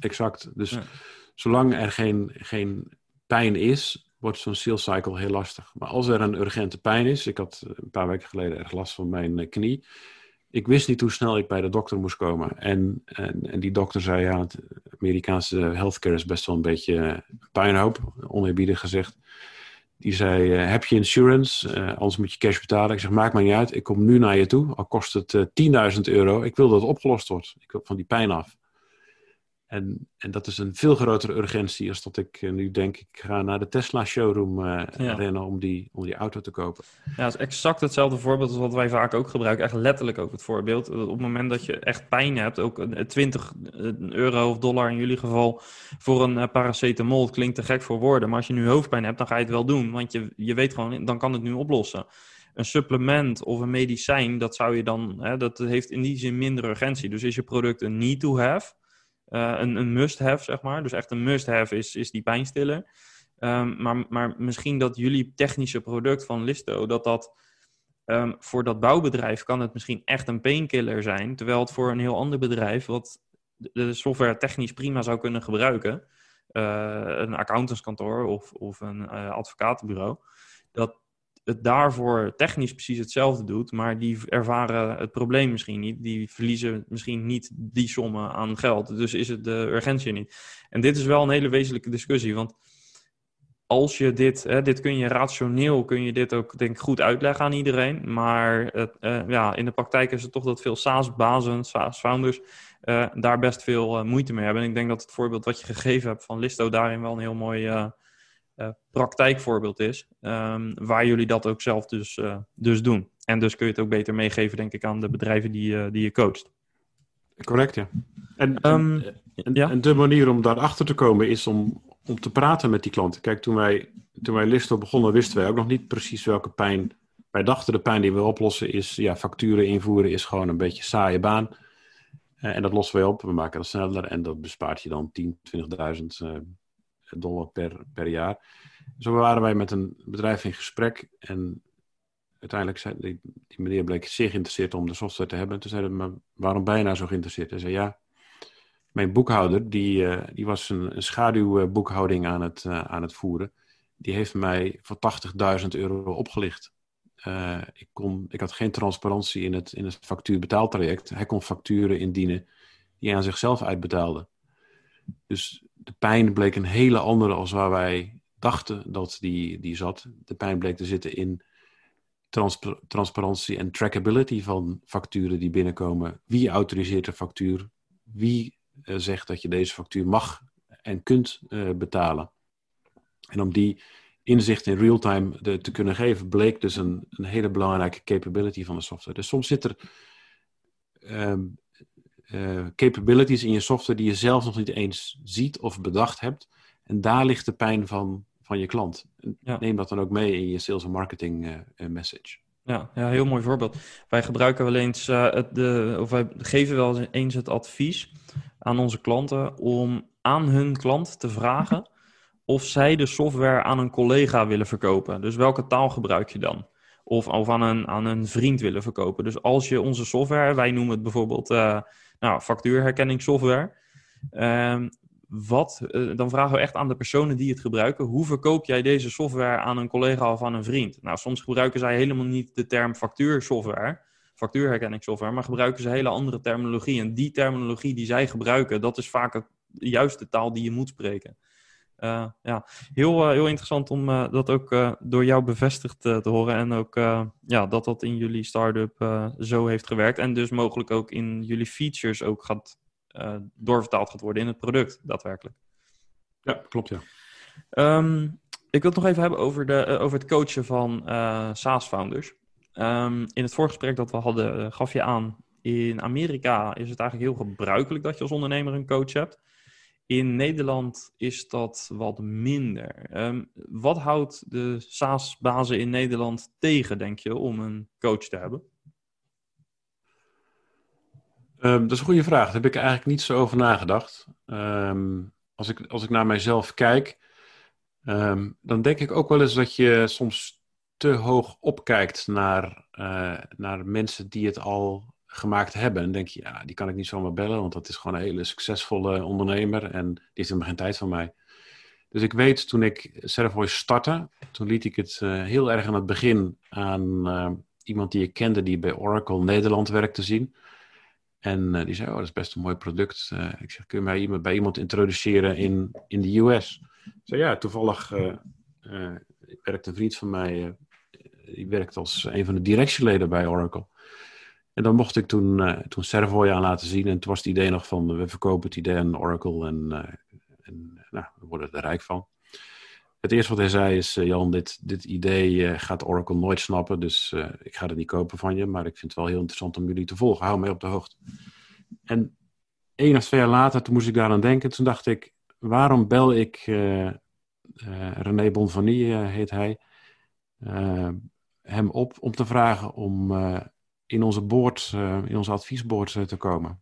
Exact. Dus ja. zolang er geen, geen pijn is, wordt zo'n sales cycle heel lastig. Maar als er een urgente pijn is, ik had een paar weken geleden erg last van mijn knie ik wist niet hoe snel ik bij de dokter moest komen. En, en, en die dokter zei, ja, het Amerikaanse healthcare is best wel een beetje puinhoop, oneerbiedig gezegd. Die zei, heb je insurance? anders moet je cash betalen. Ik zeg, maak maar niet uit. Ik kom nu naar je toe. Al kost het 10.000 euro. Ik wil dat het opgelost wordt. Ik wil van die pijn af. En, en dat is een veel grotere urgentie als dat ik nu denk, ik ga naar de Tesla showroom uh, rennen om die, om die auto te kopen. Ja, het is exact hetzelfde voorbeeld als wat wij vaak ook gebruiken. Echt letterlijk ook het voorbeeld. Op het moment dat je echt pijn hebt, ook 20 euro of dollar in jullie geval voor een paracetamol, het klinkt te gek voor woorden. Maar als je nu hoofdpijn hebt, dan ga je het wel doen. Want je, je weet gewoon, dan kan het nu oplossen een supplement of een medicijn, dat zou je dan, hè, dat heeft in die zin minder urgentie. Dus is je product een need to have, een, een must-have, zeg maar. Dus echt een must-have is, is die pijnstiller. Um, maar, maar misschien dat jullie technische product van Listo, dat dat um, voor dat bouwbedrijf kan het misschien echt een painkiller zijn. Terwijl het voor een heel ander bedrijf, wat de software technisch prima zou kunnen gebruiken, uh, een accountantskantoor of, of een uh, advocatenbureau, dat het daarvoor technisch precies hetzelfde doet, maar die ervaren het probleem misschien niet. Die verliezen misschien niet die sommen aan geld. Dus is het de urgentie niet. En dit is wel een hele wezenlijke discussie, want als je dit, hè, dit kun je rationeel, kun je dit ook denk ik goed uitleggen aan iedereen. Maar uh, ja, in de praktijk is het toch dat veel SaaS-bazen, SaaS-founders uh, daar best veel uh, moeite mee hebben. En ik denk dat het voorbeeld wat je gegeven hebt van Listo daarin wel een heel mooi praktijkvoorbeeld is. Um, waar jullie dat ook zelf dus, uh, dus doen. En dus kun je het ook beter meegeven, denk ik, aan de bedrijven die, uh, die je coacht. Correct, ja. En, um, en, ja. en, de manier om daarachter te komen is om, om te praten met die klanten. Kijk, toen wij, toen wij Listo begonnen, wisten wij ook nog niet precies welke pijn. Wij dachten de pijn die we oplossen is, ja, facturen invoeren is gewoon een beetje saaie baan. en dat lossen wij op, we maken dat sneller en dat bespaart je dan 10, 20.000 dollar per, per jaar. Zo waren wij met een bedrijf in gesprek en uiteindelijk zei die, die meneer bleek zeer geïnteresseerd om de software te hebben. En toen zeiden we, waarom ben je nou zo geïnteresseerd? Hij zei, ja, mijn boekhouder, die, uh, die was een, een schaduwboekhouding aan het, uh, aan het voeren. Die heeft mij voor 80.000 euro opgelicht. Uh, ik, kon, ik had geen transparantie in het, in het factuurbetaaltraject. Hij kon facturen indienen die hij aan zichzelf uitbetaalde. Dus de pijn bleek een hele andere als waar wij dachten dat die, die zat. De pijn bleek te zitten in transpa transparantie en trackability van facturen die binnenkomen. Wie autoriseert de factuur? Wie uh, zegt dat je deze factuur mag en kunt uh, betalen? En om die inzicht in real-time te kunnen geven, bleek dus een, een hele belangrijke capability van de software. Dus soms zit er um, uh, capabilities in je software die je zelf nog niet eens ziet of bedacht hebt. En daar ligt de pijn van, van je klant. Ja. Neem dat dan ook mee in je sales en marketing uh, message. Ja, ja, heel mooi voorbeeld. Wij gebruiken wel eens uh, het, de, of wij geven wel eens het advies aan onze klanten om aan hun klant te vragen of zij de software aan een collega willen verkopen. Dus welke taal gebruik je dan? Of, of aan, een, aan een vriend willen verkopen. Dus als je onze software, wij noemen het bijvoorbeeld uh, nou, factuurherkenningssoftware. Um, wat, uh, dan vragen we echt aan de personen die het gebruiken: hoe verkoop jij deze software aan een collega of aan een vriend? Nou, soms gebruiken zij helemaal niet de term factuursoftware, factuurherkenningssoftware, maar gebruiken ze hele andere terminologie. En die terminologie die zij gebruiken, dat is vaak het, de juiste taal die je moet spreken. Uh, ja, heel, uh, heel interessant om uh, dat ook door jou bevestigd te horen. En ook ja, dat dat in jullie start-up zo heeft gewerkt. En dus mogelijk ook in jullie features ook gaat, doorvertaald gaat worden in het product, daadwerkelijk. Ja, klopt ja. Um, ik wil het nog even hebben over, de, over het coachen van SaaS-founders. Um, in het voorgesprek dat we hadden gaf je aan, in Amerika is het eigenlijk heel gebruikelijk dat je als ondernemer een coach hebt. In Nederland is dat wat minder. Um, wat houdt de SaaS-bazen in Nederland tegen, denk je, om een coach te hebben? Um, dat is een goede vraag. Daar heb ik eigenlijk niet zo over nagedacht. Um, als, ik, als ik naar mijzelf kijk, dan denk ik ook wel eens dat je soms te hoog opkijkt naar, uh, naar mensen die het al gemaakt hebben. En denk je, ja, die kan ik niet zomaar bellen, want dat is gewoon een hele succesvolle ondernemer en die heeft helemaal geen tijd van mij. Dus ik weet, toen ik Servoice startte, toen liet ik het uh, heel erg aan het begin aan uh, iemand die ik kende die bij Oracle Nederland werkte zien. En uh, die zei, oh, dat is best een mooi product. ik zeg, kun je mij bij iemand introduceren in, in de US? Ik zei, ja, toevallig werkt een vriend van mij, die werkt als een van de directieleden bij Oracle. En dan mocht ik toen, uh, toen Servoy aan laten zien. En toen was het idee nog van, we verkopen het idee aan Oracle en, en nou, we worden er rijk van. Het eerste wat hij zei is, Jan, dit, dit idee gaat Oracle nooit snappen, dus ik ga het niet kopen van je, maar ik vind het wel heel interessant om jullie te volgen. Hou mij op de hoogte. En één of twee jaar later, toen moest ik daaraan denken. Toen dacht ik, waarom bel ik uh, uh, René Bonvanie, uh, heet hij, hem op om te vragen om in onze board, in onze adviesboard te komen.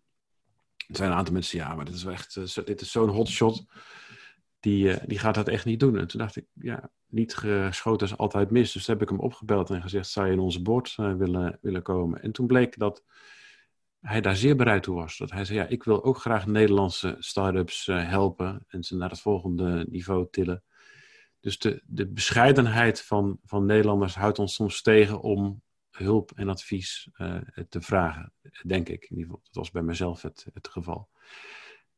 Er zijn een aantal mensen, ja, maar dit is echt, dit is zo'n hotshot, die, die gaat dat echt niet doen. En toen dacht ik, ja, niet geschoten is altijd mis. Dus heb ik hem opgebeld en gezegd, zou je in onze board willen, willen komen? En toen bleek dat hij daar zeer bereid toe was. Dat hij zei, ja, ik wil ook graag Nederlandse start-ups helpen en ze naar het volgende niveau tillen. Dus de, de bescheidenheid van, van Nederlanders houdt ons soms tegen om hulp en advies uh, te vragen, denk ik. In ieder geval, dat was bij mezelf het, het geval.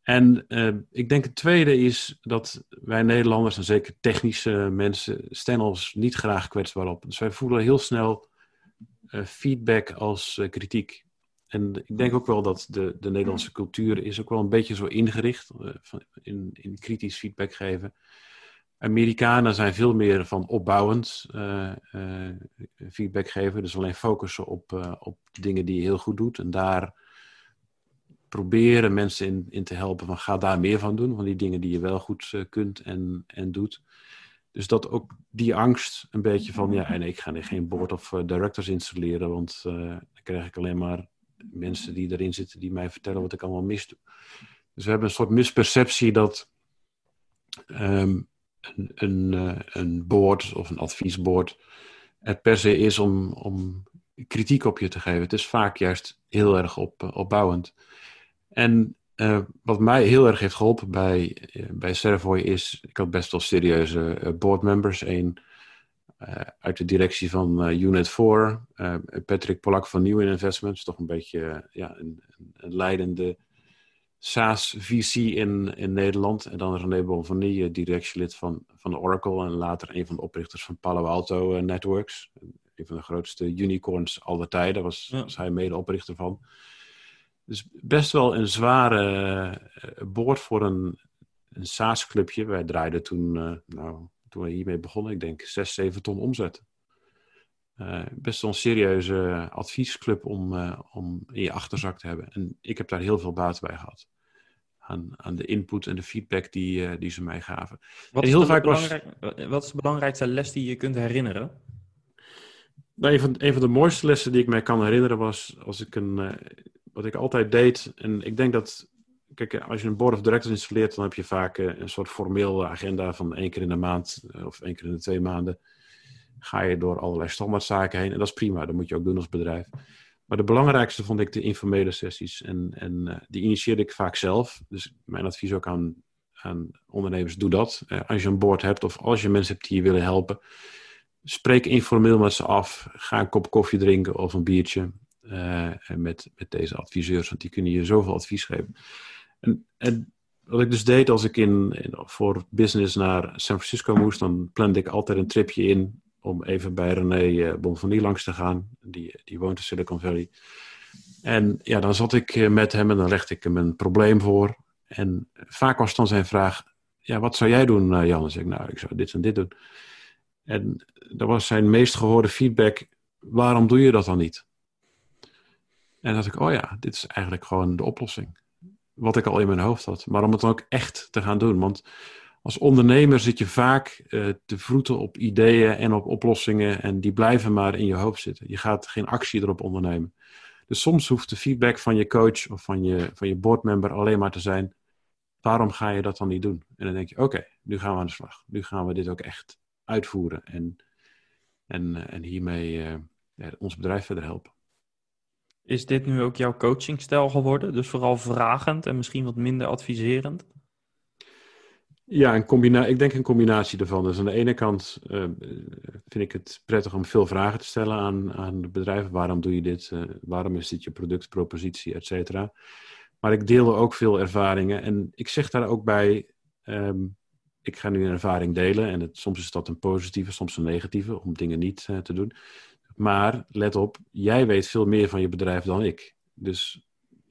En uh, ik denk het tweede is dat wij Nederlanders, en zeker technische mensen, stellen ons niet graag kwetsbaar op. Dus wij voelen heel snel feedback als kritiek. En ik denk ook wel dat de, de Nederlandse cultuur is ook wel een beetje zo ingericht uh, in, in kritisch feedback geven. Amerikanen zijn veel meer van opbouwend uh, feedback geven. Dus alleen focussen op, op dingen die je heel goed doet. En daar proberen mensen in, in te helpen van ga daar meer van doen. Van die dingen die je wel goed kunt en, en doet. Dus dat ook die angst een beetje van ja, en ik ga geen board of directors installeren. Want dan krijg ik alleen maar mensen die erin zitten die mij vertellen wat ik allemaal mis doe. Dus we hebben een soort misperceptie dat ehm, een, een, uh, een board of een adviesboard het per se is om, om kritiek op je te geven. Het is vaak juist heel erg op, uh, opbouwend. En uh, wat mij heel erg heeft geholpen bij, bij Servoy is, ik had best wel serieuze boardmembers. Uh, uit de directie van uh, Unit 4, uh, Patrick Polak van New Investments, toch een beetje ja, een, een, leidende SaaS-VC in, in Nederland. En dan René Bonvanie, directielid van, van Oracle en later een van de oprichters van Palo Alto Networks. Een van de grootste unicorns aller tijden, was, ja. was hij medeoprichter van. Dus best wel een zware boord voor een, een SaaS-clubje. Wij draaiden toen, nou, toen we hiermee begonnen, ik denk 6, 7 ton omzet. Uh, best wel een serieuze adviesclub om, uh, om in je achterzak te hebben. En ik heb daar heel veel baat bij gehad. Aan, aan de input en de feedback die, uh, die ze mij gaven. Wat is, heel vaak was... wat is de belangrijkste les die je kunt herinneren? Nou, een, van, een van de mooiste lessen die ik mij kan herinneren was als ik een. wat ik altijd deed. En ik denk dat kijk, als je een board of directors installeert, dan heb je vaak eh, een soort formeel agenda van één keer in de maand eh, of één keer in de twee maanden. Ga je door allerlei standaardzaken heen en dat is prima, dat moet je ook doen als bedrijf. Maar de belangrijkste vond ik de informele sessies en, en uh, die initieerde ik vaak zelf. Dus mijn advies ook aan, aan ondernemers, doe dat. Uh, als je een board hebt of als je mensen hebt die je willen helpen, spreek informeel met ze af. Ga een kop koffie drinken of een biertje uh, met, met deze adviseurs, want die kunnen je zoveel advies geven. En, en wat ik dus deed als ik in, in, voor business naar San Francisco moest, dan plande ik altijd een tripje in om even bij René uh, Bonfanie langs te gaan. Die, die woont in Silicon Valley. En ja, dan zat ik eh, met hem en dan legde ik hem een probleem voor. En vaak was dan zijn vraag, ja, wat zou jij doen, uh, Jan? Dan zeg ik, nou, ik zou dit en dit doen. En dat was zijn meest gehoorde feedback, waarom doe je dat dan niet? En dan dacht ik, oh ja, dit is eigenlijk gewoon de oplossing wat ik al in mijn hoofd had. Maar om het dan ook echt te gaan doen. Want als ondernemer zit je vaak uh, te vroeten op ideeën en op oplossingen. En die blijven maar in je hoofd zitten. Je gaat geen actie erop ondernemen. Dus soms hoeft de feedback van je coach of van je, van je boardmember alleen maar te zijn. Waarom ga je dat dan niet doen? En dan denk je, oké, nu gaan we aan de slag. Nu gaan we dit ook echt uitvoeren. En, en, eh, en hiermee ja, ons bedrijf verder helpen. Is dit nu ook jouw coachingstijl geworden? Dus vooral vragend en misschien wat minder adviserend? Ja, een combina ik denk een combinatie ervan. Dus aan de ene kant uh, vind ik het prettig om veel vragen te stellen aan, aan de bedrijven. Waarom doe je dit? Uh, waarom is dit je productpropositie, et cetera? Maar ik deel ook veel ervaringen. En ik zeg daar ook bij, um, ik ga nu een ervaring delen. En het, soms is dat een positieve, soms een negatieve, om dingen niet te doen. Maar let op, jij weet veel meer van je bedrijf dan ik. Dus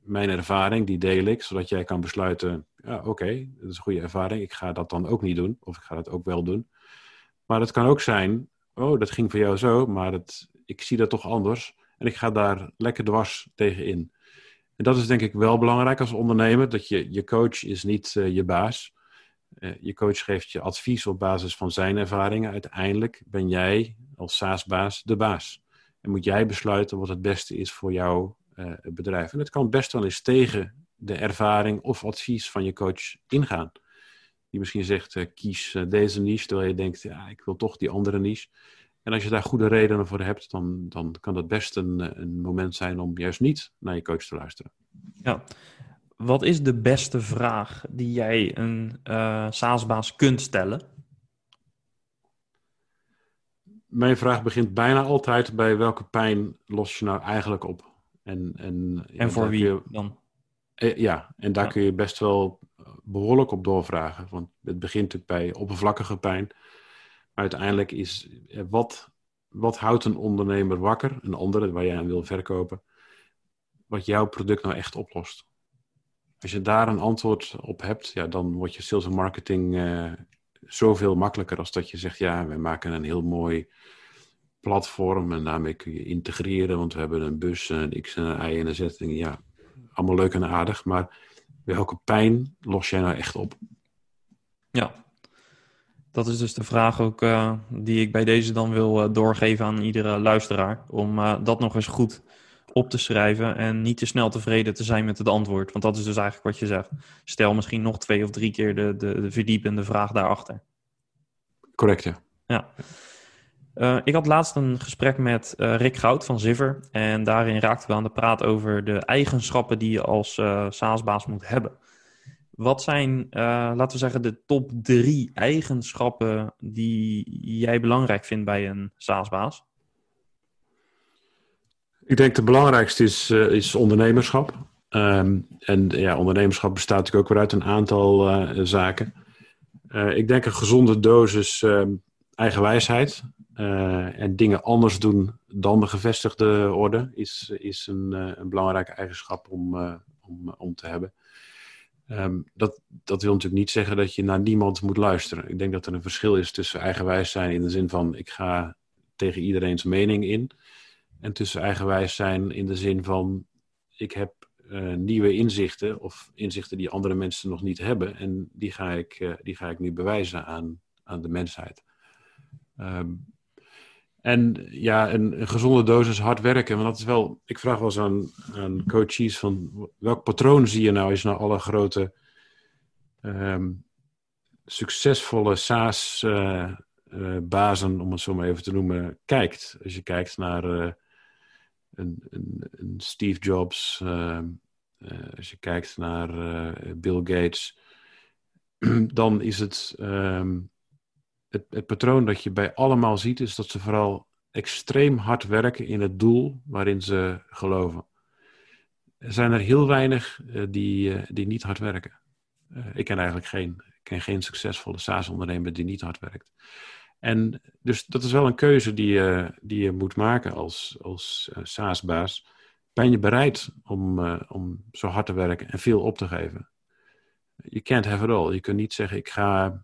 mijn ervaring, die deel ik, zodat jij kan besluiten, ja, oké, dat is een goede ervaring. Ik ga dat dan ook niet doen, of ik ga dat ook wel doen. Maar het kan ook zijn, oh, dat ging voor jou zo, maar het, ik zie dat toch anders. En ik ga daar lekker dwars tegen in. En dat is denk ik wel belangrijk als ondernemer, dat je, je coach is niet uh, je baas. Uh, je coach geeft je advies op basis van zijn ervaringen. Uiteindelijk ben jij als SaaS-baas de baas. En moet jij besluiten wat het beste is voor jouw uh, bedrijf. En het kan best wel eens tegen de ervaring of advies van je coach ingaan. Die misschien zegt, uh, kies uh, deze niche, terwijl je denkt, ja, ik wil toch die andere niche. En als je daar goede redenen voor hebt, dan, dan kan dat best een, een moment zijn om juist niet naar je coach te luisteren. Ja, wat is de beste vraag die jij een uh, SaaS-baas kunt stellen? Mijn vraag begint bijna altijd bij welke pijn los je nou eigenlijk op? En, en, en voor wie je, dan? Ja, en daar ja. kun je best wel behoorlijk op doorvragen. Want het begint natuurlijk bij oppervlakkige pijn. Maar uiteindelijk is wat, wat houdt een ondernemer wakker, een andere waar jij aan wil verkopen, wat jouw product nou echt oplost. Als je daar een antwoord op hebt, ja, dan wordt je sales en marketing uh, zoveel makkelijker als dat je zegt, ja, wij maken een heel mooi platform en daarmee kun je integreren, want we hebben een bus, een X en een Y en een Z. Ja, allemaal leuk en aardig, maar welke pijn los jij nou echt op? Ja, dat is dus de vraag ook uh, die ik bij deze dan wil uh, doorgeven aan iedere luisteraar. Om uh, dat nog eens goed op te schrijven en niet te snel tevreden te zijn met het antwoord. Want dat is dus eigenlijk wat je zegt. Stel misschien nog twee of drie keer de, de, de verdiepende vraag daarachter. Correct, ja. Ja. Uh, ik had laatst een gesprek met uh, Rick Goud van Ziver. En daarin raakten we aan de praat over de eigenschappen die je als uh, SaaS-baas moet hebben. Wat zijn, laten we zeggen, de top drie eigenschappen die jij belangrijk vindt bij een SaaS-baas? Ik denk de belangrijkste is, is ondernemerschap. Um, en ja, ondernemerschap bestaat natuurlijk ook weer uit een aantal zaken. ik denk een gezonde dosis ehm, eigenwijsheid. Uh, en dingen anders doen dan de gevestigde orde is, is een, uh, een belangrijke eigenschap om, uh, om, om te hebben. Um, dat, dat wil natuurlijk niet zeggen dat je naar niemand moet luisteren. Ik denk dat er een verschil is tussen eigenwijs zijn in de zin van ik ga tegen iedereen's mening in. En tussen eigenwijs zijn in de zin van ik heb nieuwe inzichten of inzichten die andere mensen nog niet hebben. En die ga ik, die ga ik nu bewijzen aan, aan de mensheid. Um, en ja, een, gezonde dosis hard werken. Want dat is wel, ik vraag wel eens aan, aan coaches van welk patroon zie je nou je naar alle grote um, succesvolle SaaS-bazen, uh, uh, om het zo maar even te noemen, kijkt. Als je kijkt naar uh, een, een, een, Steve Jobs, ehm, als je kijkt naar Bill Gates, <clears throat> dan is het. Um, het, patroon dat je bij allemaal ziet, is dat ze vooral extreem hard werken in het doel waarin ze geloven. Er zijn er heel weinig uh, die, uh, die niet hard werken. Uh, ik ken eigenlijk geen, ken geen succesvolle SaaS-ondernemer die niet hard werkt. En dus dat is wel een keuze die je, die je moet maken als, als SaaS-baas. Ben je bereid om, om zo hard te werken en veel op te geven? Je can't have it all. Je kunt niet zeggen, ik ga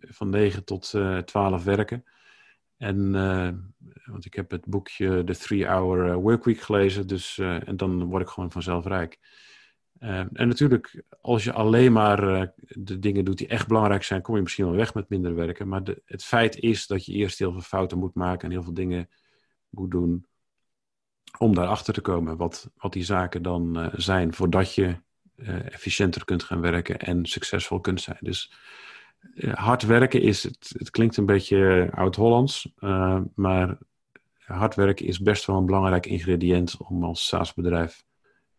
van 9 tot uh, 12 werken. En, uh, want ik heb het boekje The Three Hour eh, Workweek gelezen, dus, en dan word ik gewoon vanzelf rijk. en natuurlijk, als je alleen maar de dingen doet die echt belangrijk zijn, kom je misschien wel weg met minder werken. Maar het feit is dat je eerst heel veel fouten moet maken en heel veel dingen moet doen om daarachter te komen wat, wat die zaken dan zijn, voordat je efficiënter kunt gaan werken en succesvol kunt zijn. Dus hard werken is, het, het klinkt een beetje oud-Hollands, uh, maar hard werken is best wel een belangrijk ingrediënt om als SaaS-bedrijf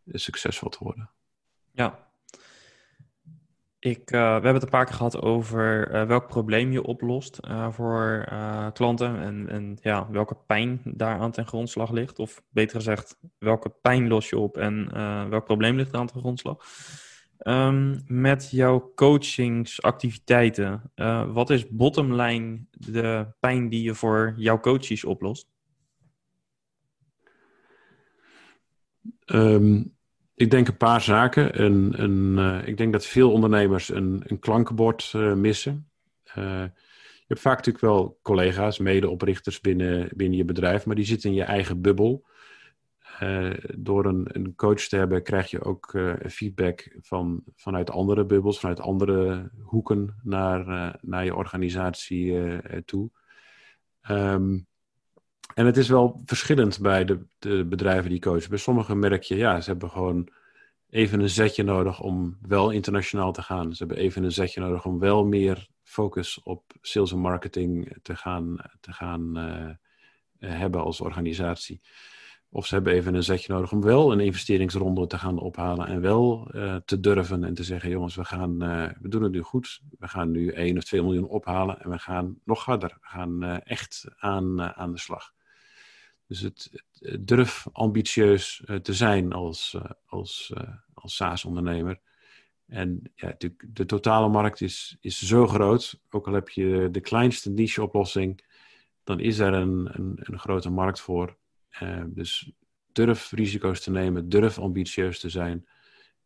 succesvol te worden. Ja. Ik, we hebben het een paar keer gehad over welk probleem je oplost voor klanten en, en ja, welke pijn daar aan ten grondslag ligt. Of beter gezegd, welke pijn los je op en welk probleem ligt er aan ten grondslag. Ehm, met jouw coachingsactiviteiten, uh, wat is bottomline de pijn die je voor jouw coaches oplost? Um, ik denk een paar zaken. Uh, ik denk dat veel ondernemers een, een klankenbord uh, missen. Je hebt vaak natuurlijk wel collega's, medeoprichters binnen, binnen je bedrijf, maar die zitten in je eigen bubbel. Door een, een, coach te hebben krijg je ook feedback van, vanuit andere bubbels, vanuit andere hoeken naar, naar je organisatie toe. Um, en het is wel verschillend bij de, de, bedrijven die coachen. Bij sommigen merk je, ja, ze hebben gewoon even een zetje nodig om wel internationaal te gaan. Ze hebben even een zetje nodig om wel meer focus op sales en marketing te gaan, te gaan hebben als organisatie. Of ze hebben even een zetje nodig om wel een investeringsronde te gaan ophalen en wel uh, te durven en te zeggen: jongens, we, gaan, uh, we doen het nu goed. We gaan nu 1 of 2 miljoen ophalen en we gaan nog harder. We gaan uh, echt aan, aan de slag. Dus het, durf ambitieus te zijn als, als, als SaaS-ondernemer. En ja, de, de, totale markt is, is zo groot. Ook al heb je de kleinste niche-oplossing, dan is er een, een, een grote markt voor. Dus durf risico's te nemen, durf ambitieus te zijn.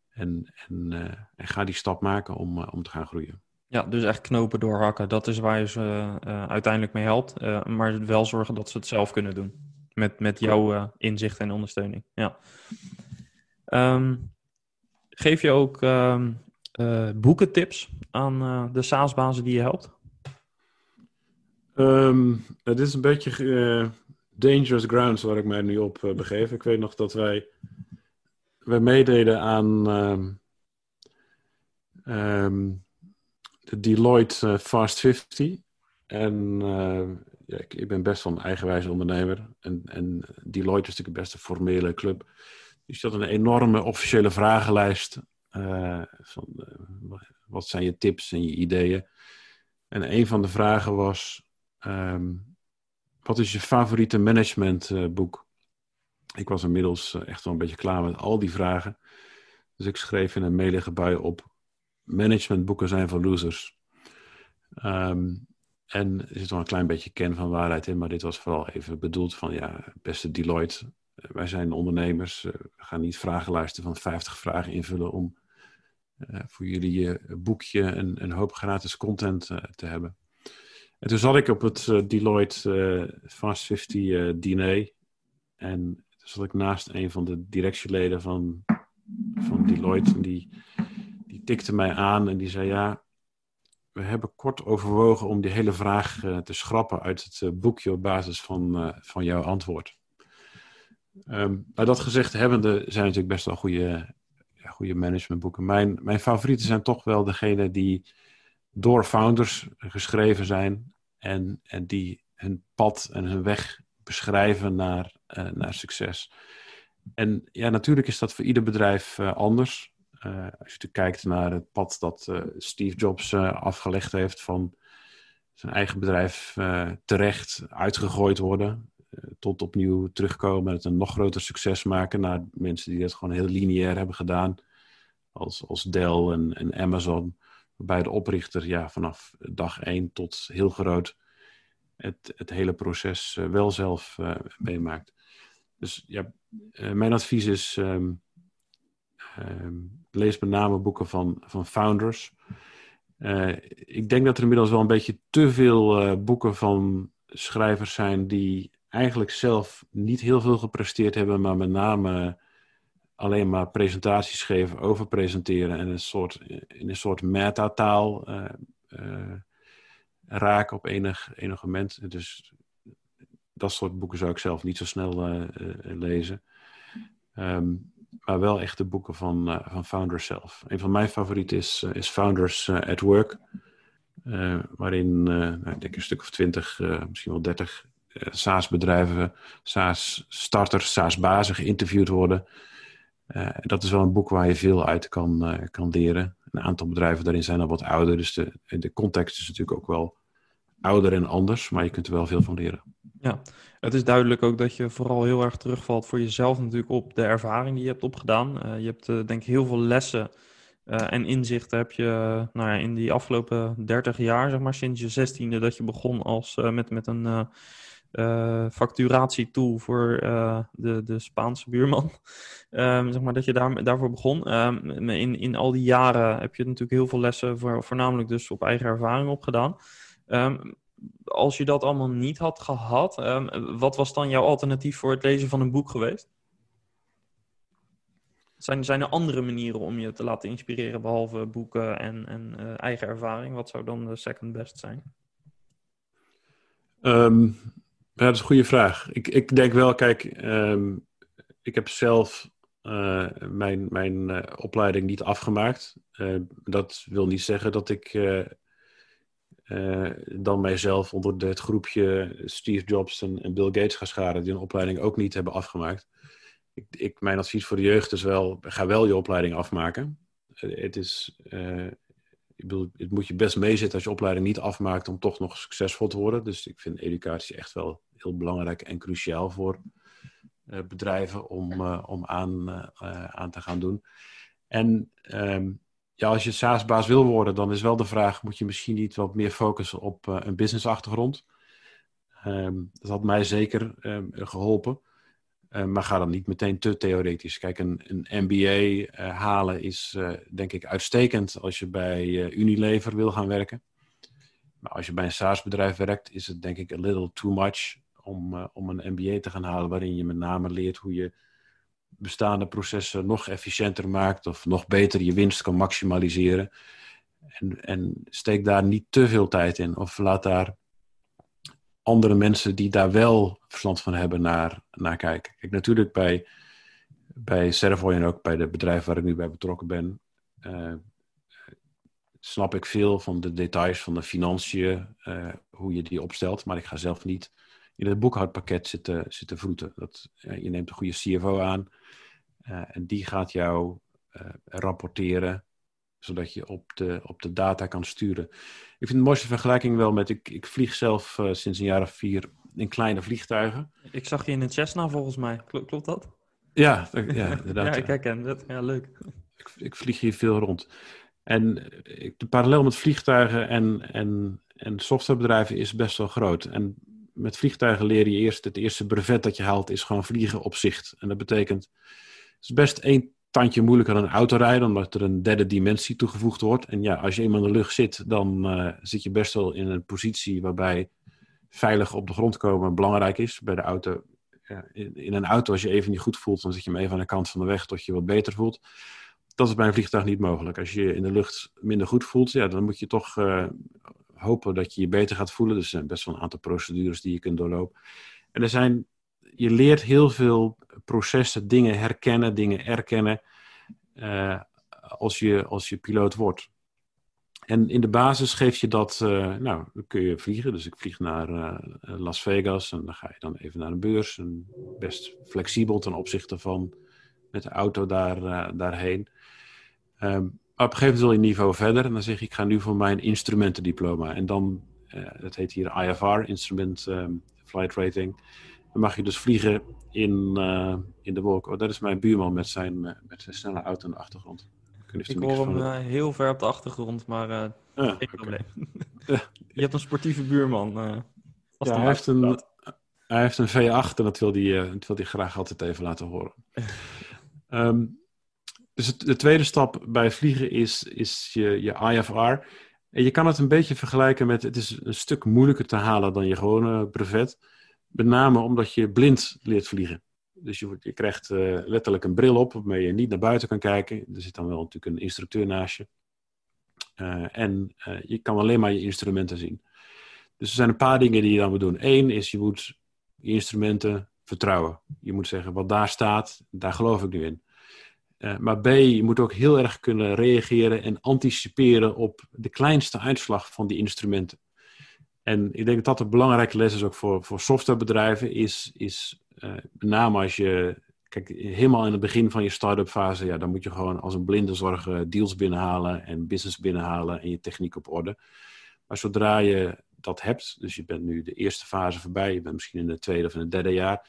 En, en, en ga die stap maken om, om te gaan groeien. Ja, dus echt knopen doorhakken. Dat is waar je ze uiteindelijk mee helpt. maar wel zorgen dat ze het zelf kunnen doen. Met, met jouw inzicht en ondersteuning. Ja. Um, geef je ook um, uh, boekentips aan uh, de SaaS-bazen die je helpt? Um, het is een beetje dangerous grounds waar ik mij nu op begeef. Ik weet nog dat wij, wij meededen aan de Deloitte Fast 50. En ja, ik, ik, ben best wel een eigenwijze ondernemer. En, en Deloitte is natuurlijk best een formele club. Dus je had een enorme officiële vragenlijst. Uh, van, uh, wat zijn je tips en je ideeën? En een van de vragen was: um, wat is je favoriete managementboek? Uh, ik was inmiddels echt wel een beetje klaar met al die vragen. Dus ik schreef in een mailige bui op: managementboeken zijn voor losers. Um, en er zit wel een klein beetje ken van waarheid in, maar dit was vooral even bedoeld van, ja, beste Deloitte, eh, wij zijn ondernemers, eh, we gaan niet vragenlijsten van 50 vragen invullen om voor jullie je boekje en een hoop gratis content te hebben. En toen zat ik op het uh, Deloitte Fast 50 diner en toen zat ik naast een van de directieleden van, van Deloitte en die, die tikte mij aan en die zei, ja, we hebben kort overwogen om die hele vraag te schrappen uit het boekje op basis van, van jouw antwoord. Um, maar dat gezegd hebbende zijn natuurlijk best wel goede, goede managementboeken. Mijn, mijn favorieten zijn toch wel degene die door founders geschreven zijn en, en die hun pad en hun weg beschrijven naar, naar succes. En ja, natuurlijk is dat voor ieder bedrijf anders. Uh, als je kijkt naar het pad dat Steve Jobs afgelegd heeft van zijn eigen bedrijf terecht uitgegooid worden, tot opnieuw terugkomen en het een nog groter succes maken naar mensen die dat gewoon heel lineair hebben gedaan, als, als Dell en, en Amazon, waarbij de oprichter ja, vanaf dag één tot heel groot het, het hele proces wel zelf meemaakt. Dus ja, mijn advies is. Um, um, lees met name boeken van, van founders. Ik denk dat er inmiddels wel een beetje te veel boeken van schrijvers zijn die eigenlijk zelf niet heel veel gepresteerd hebben, maar met name alleen maar presentaties geven over presenteren en een soort, in een soort metataal uh, raken op enig, enig moment. Dus dat soort boeken zou ik zelf niet zo snel lezen. Um, maar wel echt de boeken van, van founders zelf. Een van mijn favorieten is, is Founders at Work. waarin, nou, ik denk een stuk of twintig, misschien wel dertig SaaS-bedrijven, SaaS-starters, SaaS-bazen geïnterviewd worden. Dat is wel een boek waar je veel uit kan, kan leren. Een aantal bedrijven daarin zijn al wat ouder, dus de, de context is natuurlijk ook wel ouder en anders, maar je kunt er wel veel van leren. Ja, het is duidelijk ook dat je vooral heel erg terugvalt voor jezelf natuurlijk op de ervaring die je hebt opgedaan. Uh, je hebt denk ik heel veel lessen en inzichten heb je nou ja, in die afgelopen 30 jaar, zeg maar, sinds je zestiende dat je begon als, met, met een facturatietool voor de, de Spaanse buurman. Um, <laughs> zeg maar dat je daar, daarvoor begon. Um, in, in al die jaren heb je natuurlijk heel veel lessen, voor, voornamelijk dus op eigen ervaring opgedaan. Um, als je dat allemaal niet had gehad, wat was dan jouw alternatief voor het lezen van een boek geweest? Zijn, zijn er andere manieren om je te laten inspireren, behalve boeken en, en uh, eigen ervaring? Wat zou dan de second best zijn? Dat is een goede vraag. Ik, ik denk wel, kijk, um, ik heb zelf uh, mijn, mijn uh, opleiding niet afgemaakt. Uh, dat wil niet zeggen dat ik dan mijzelf onder het groepje Steve Jobs en, Bill Gates ga scharen, die een opleiding ook niet hebben afgemaakt. Ik, ik, mijn advies voor de jeugd is wel, ga wel je opleiding afmaken. het is, het moet je best meezitten als je opleiding niet afmaakt om toch nog succesvol te worden. Dus ik vind educatie echt wel heel belangrijk en cruciaal voor uh, bedrijven om, uh, om aan, uh, aan te gaan doen. En um, ja, als je SaaS-baas wil worden, dan is wel de vraag: moet je misschien niet wat meer focussen op een business-achtergrond? Um, dat had mij zeker um, geholpen. maar ga dan niet meteen te theoretisch. Kijk, een, een MBA halen is denk ik uitstekend als je bij Unilever wil gaan werken. Maar als je bij een SaaS-bedrijf werkt, is het denk ik a little too much om, uh, om een MBA te gaan halen, waarin je met name leert hoe je bestaande processen nog efficiënter maakt of nog beter je winst kan maximaliseren. En, en steek daar niet te veel tijd in of laat daar andere mensen die daar wel verstand van hebben naar, naar kijken. Kijk, natuurlijk bij, bij Servoy en ook bij de bedrijf waar ik nu bij betrokken ben, uh, snap ik veel van de details van de financiën, uh, hoe je die opstelt. Maar ik ga zelf niet in het boekhoudpakket zitten, zitten vroeten. Dat, je neemt een goede CFO aan uh, en die gaat jou uh, rapporteren, zodat je op de, op de data kan sturen. Ik vind de mooiste vergelijking wel met, ik, ik vlieg zelf uh, sinds een jaar of vier in kleine vliegtuigen. Ik zag je in een Cessna volgens mij, klopt, klopt dat? Ja, <laughs> ja inderdaad. ja, ik herken dat. Ja, leuk. Ik, ik vlieg hier veel rond. En de parallel met vliegtuigen en, en, en softwarebedrijven is best wel groot. En met vliegtuigen leer je eerst, het eerste brevet dat je haalt is gewoon vliegen op zicht. En dat betekent, het is best één tandje moeilijker dan een autorijden, omdat er een derde dimensie toegevoegd wordt. En ja, als je eenmaal in de lucht zit, dan uh, zit je best wel in een positie waarbij veilig op de grond komen belangrijk is. Bij de auto, ja, in, een auto, als je even niet goed voelt, dan zit je hem even aan de kant van de weg tot je wat beter voelt. Dat is bij een vliegtuig niet mogelijk. Als je in de lucht minder goed voelt, ja, dan moet je toch uh, hopen dat je je beter gaat voelen. Dus er zijn best wel een aantal procedures die je kunt doorlopen. En er zijn, je leert heel veel processen, dingen herkennen, dingen erkennen uh, als, je, als je piloot wordt. En in de basis geef je dat, uh, nou, dan kun je vliegen. Dus ik vlieg naar uh, Las Vegas en dan ga je dan even naar een beurs. En best flexibel ten opzichte van met de auto daar, daarheen. Um, een gegeven moment wil je niveau verder en dan zeg je, ik ga nu voor mijn instrumentendiploma. En dan, uh, dat heet hier IFR, Instrument um, Flight Rating. Dan mag je dus vliegen in, uh, in de wolk. Oh, dat is mijn buurman met zijn, uh, met zijn snelle auto in de achtergrond. Ik hoor hem heel ver op de achtergrond, maar ah, geen okay. probleem. <laughs> je hebt een sportieve buurman. ja, hij heeft, een, hij heeft een V8 en dat wil hij, dat wil hij graag altijd even laten horen. um, <laughs> Dus de tweede stap bij vliegen is, is je, je IFR. En je kan het een beetje vergelijken met, het is een stuk moeilijker te halen dan je gewone brevet. Met name omdat je blind leert vliegen. Dus je, je krijgt uh, letterlijk een bril op waarmee je niet naar buiten kan kijken. Er zit dan wel natuurlijk een instructeur naast je. Uh, en uh, je kan alleen maar je instrumenten zien. Dus er zijn een paar dingen die je dan moet doen. Eén is je moet je instrumenten vertrouwen. Je moet zeggen, wat daar staat, daar geloof ik nu in. Uh, maar B, je moet ook heel erg kunnen reageren en anticiperen op de kleinste uitslag van die instrumenten. En ik denk dat dat een belangrijke les is ook voor, voor softwarebedrijven, is, is uh, met name als je, kijk, helemaal in het begin van je start-up fase, ja, dan moet je gewoon als een blinde zorgen deals binnenhalen en business binnenhalen en je techniek op orde. Maar zodra je dat hebt, dus je bent nu de eerste fase voorbij, je bent misschien in het tweede of in het derde jaar,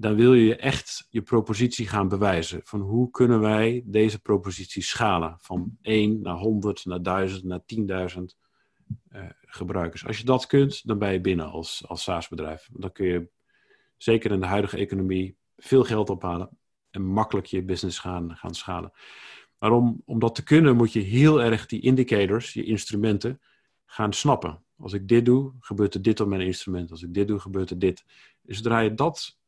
dan wil je echt je propositie gaan bewijzen. Van hoe kunnen wij deze propositie schalen? Van 1 naar 100, naar 1000, naar 10.000 uh, gebruikers. Als je dat kunt, dan ben je binnen als, als SaaS-bedrijf. Dan kun je zeker in de huidige economie veel geld ophalen en makkelijk je business gaan, gaan schalen. Maar om, om dat te kunnen, moet je heel erg die indicators, je instrumenten, gaan snappen. Als ik dit doe, gebeurt er dit op mijn instrument. Als ik dit doe, gebeurt er dit. Zodra je dat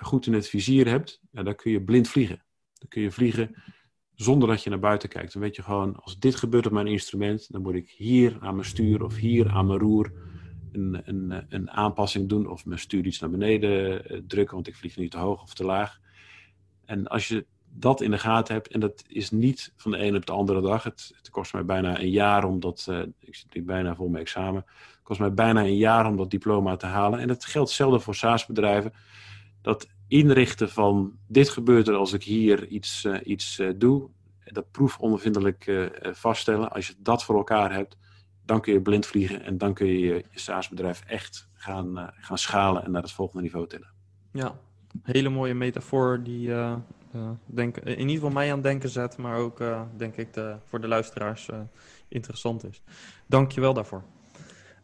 goed in het vizier hebt, ja, dan kun je blind vliegen. Dan kun je vliegen zonder dat je naar buiten kijkt. Dan weet je gewoon, als dit gebeurt op mijn instrument, dan moet ik hier aan mijn stuur of hier aan mijn roer een, een, een aanpassing doen. Of mijn stuur iets naar beneden eh, drukken, want ik vlieg nu te hoog of te laag. En als je dat in de gaten hebt, en dat is niet van de ene op de andere dag. Het, het kost mij bijna een jaar om dat, uh, ik zit bijna voor mijn examen, het kost mij bijna een jaar om dat diploma te halen. En dat geldt hetzelfde voor SaaS-bedrijven. Dat inrichten van, dit gebeurt er als ik hier iets, uh, iets uh, doe, dat proefondervindelijk vaststellen. Als je dat voor elkaar hebt, dan kun je blind vliegen en dan kun je je, SaaS-bedrijf echt gaan, gaan schalen en naar het volgende niveau tillen. Ja, hele mooie metafoor die denk, in ieder geval mij aan het denken zet, maar ook denk ik voor de luisteraars interessant is. Dank je wel daarvoor.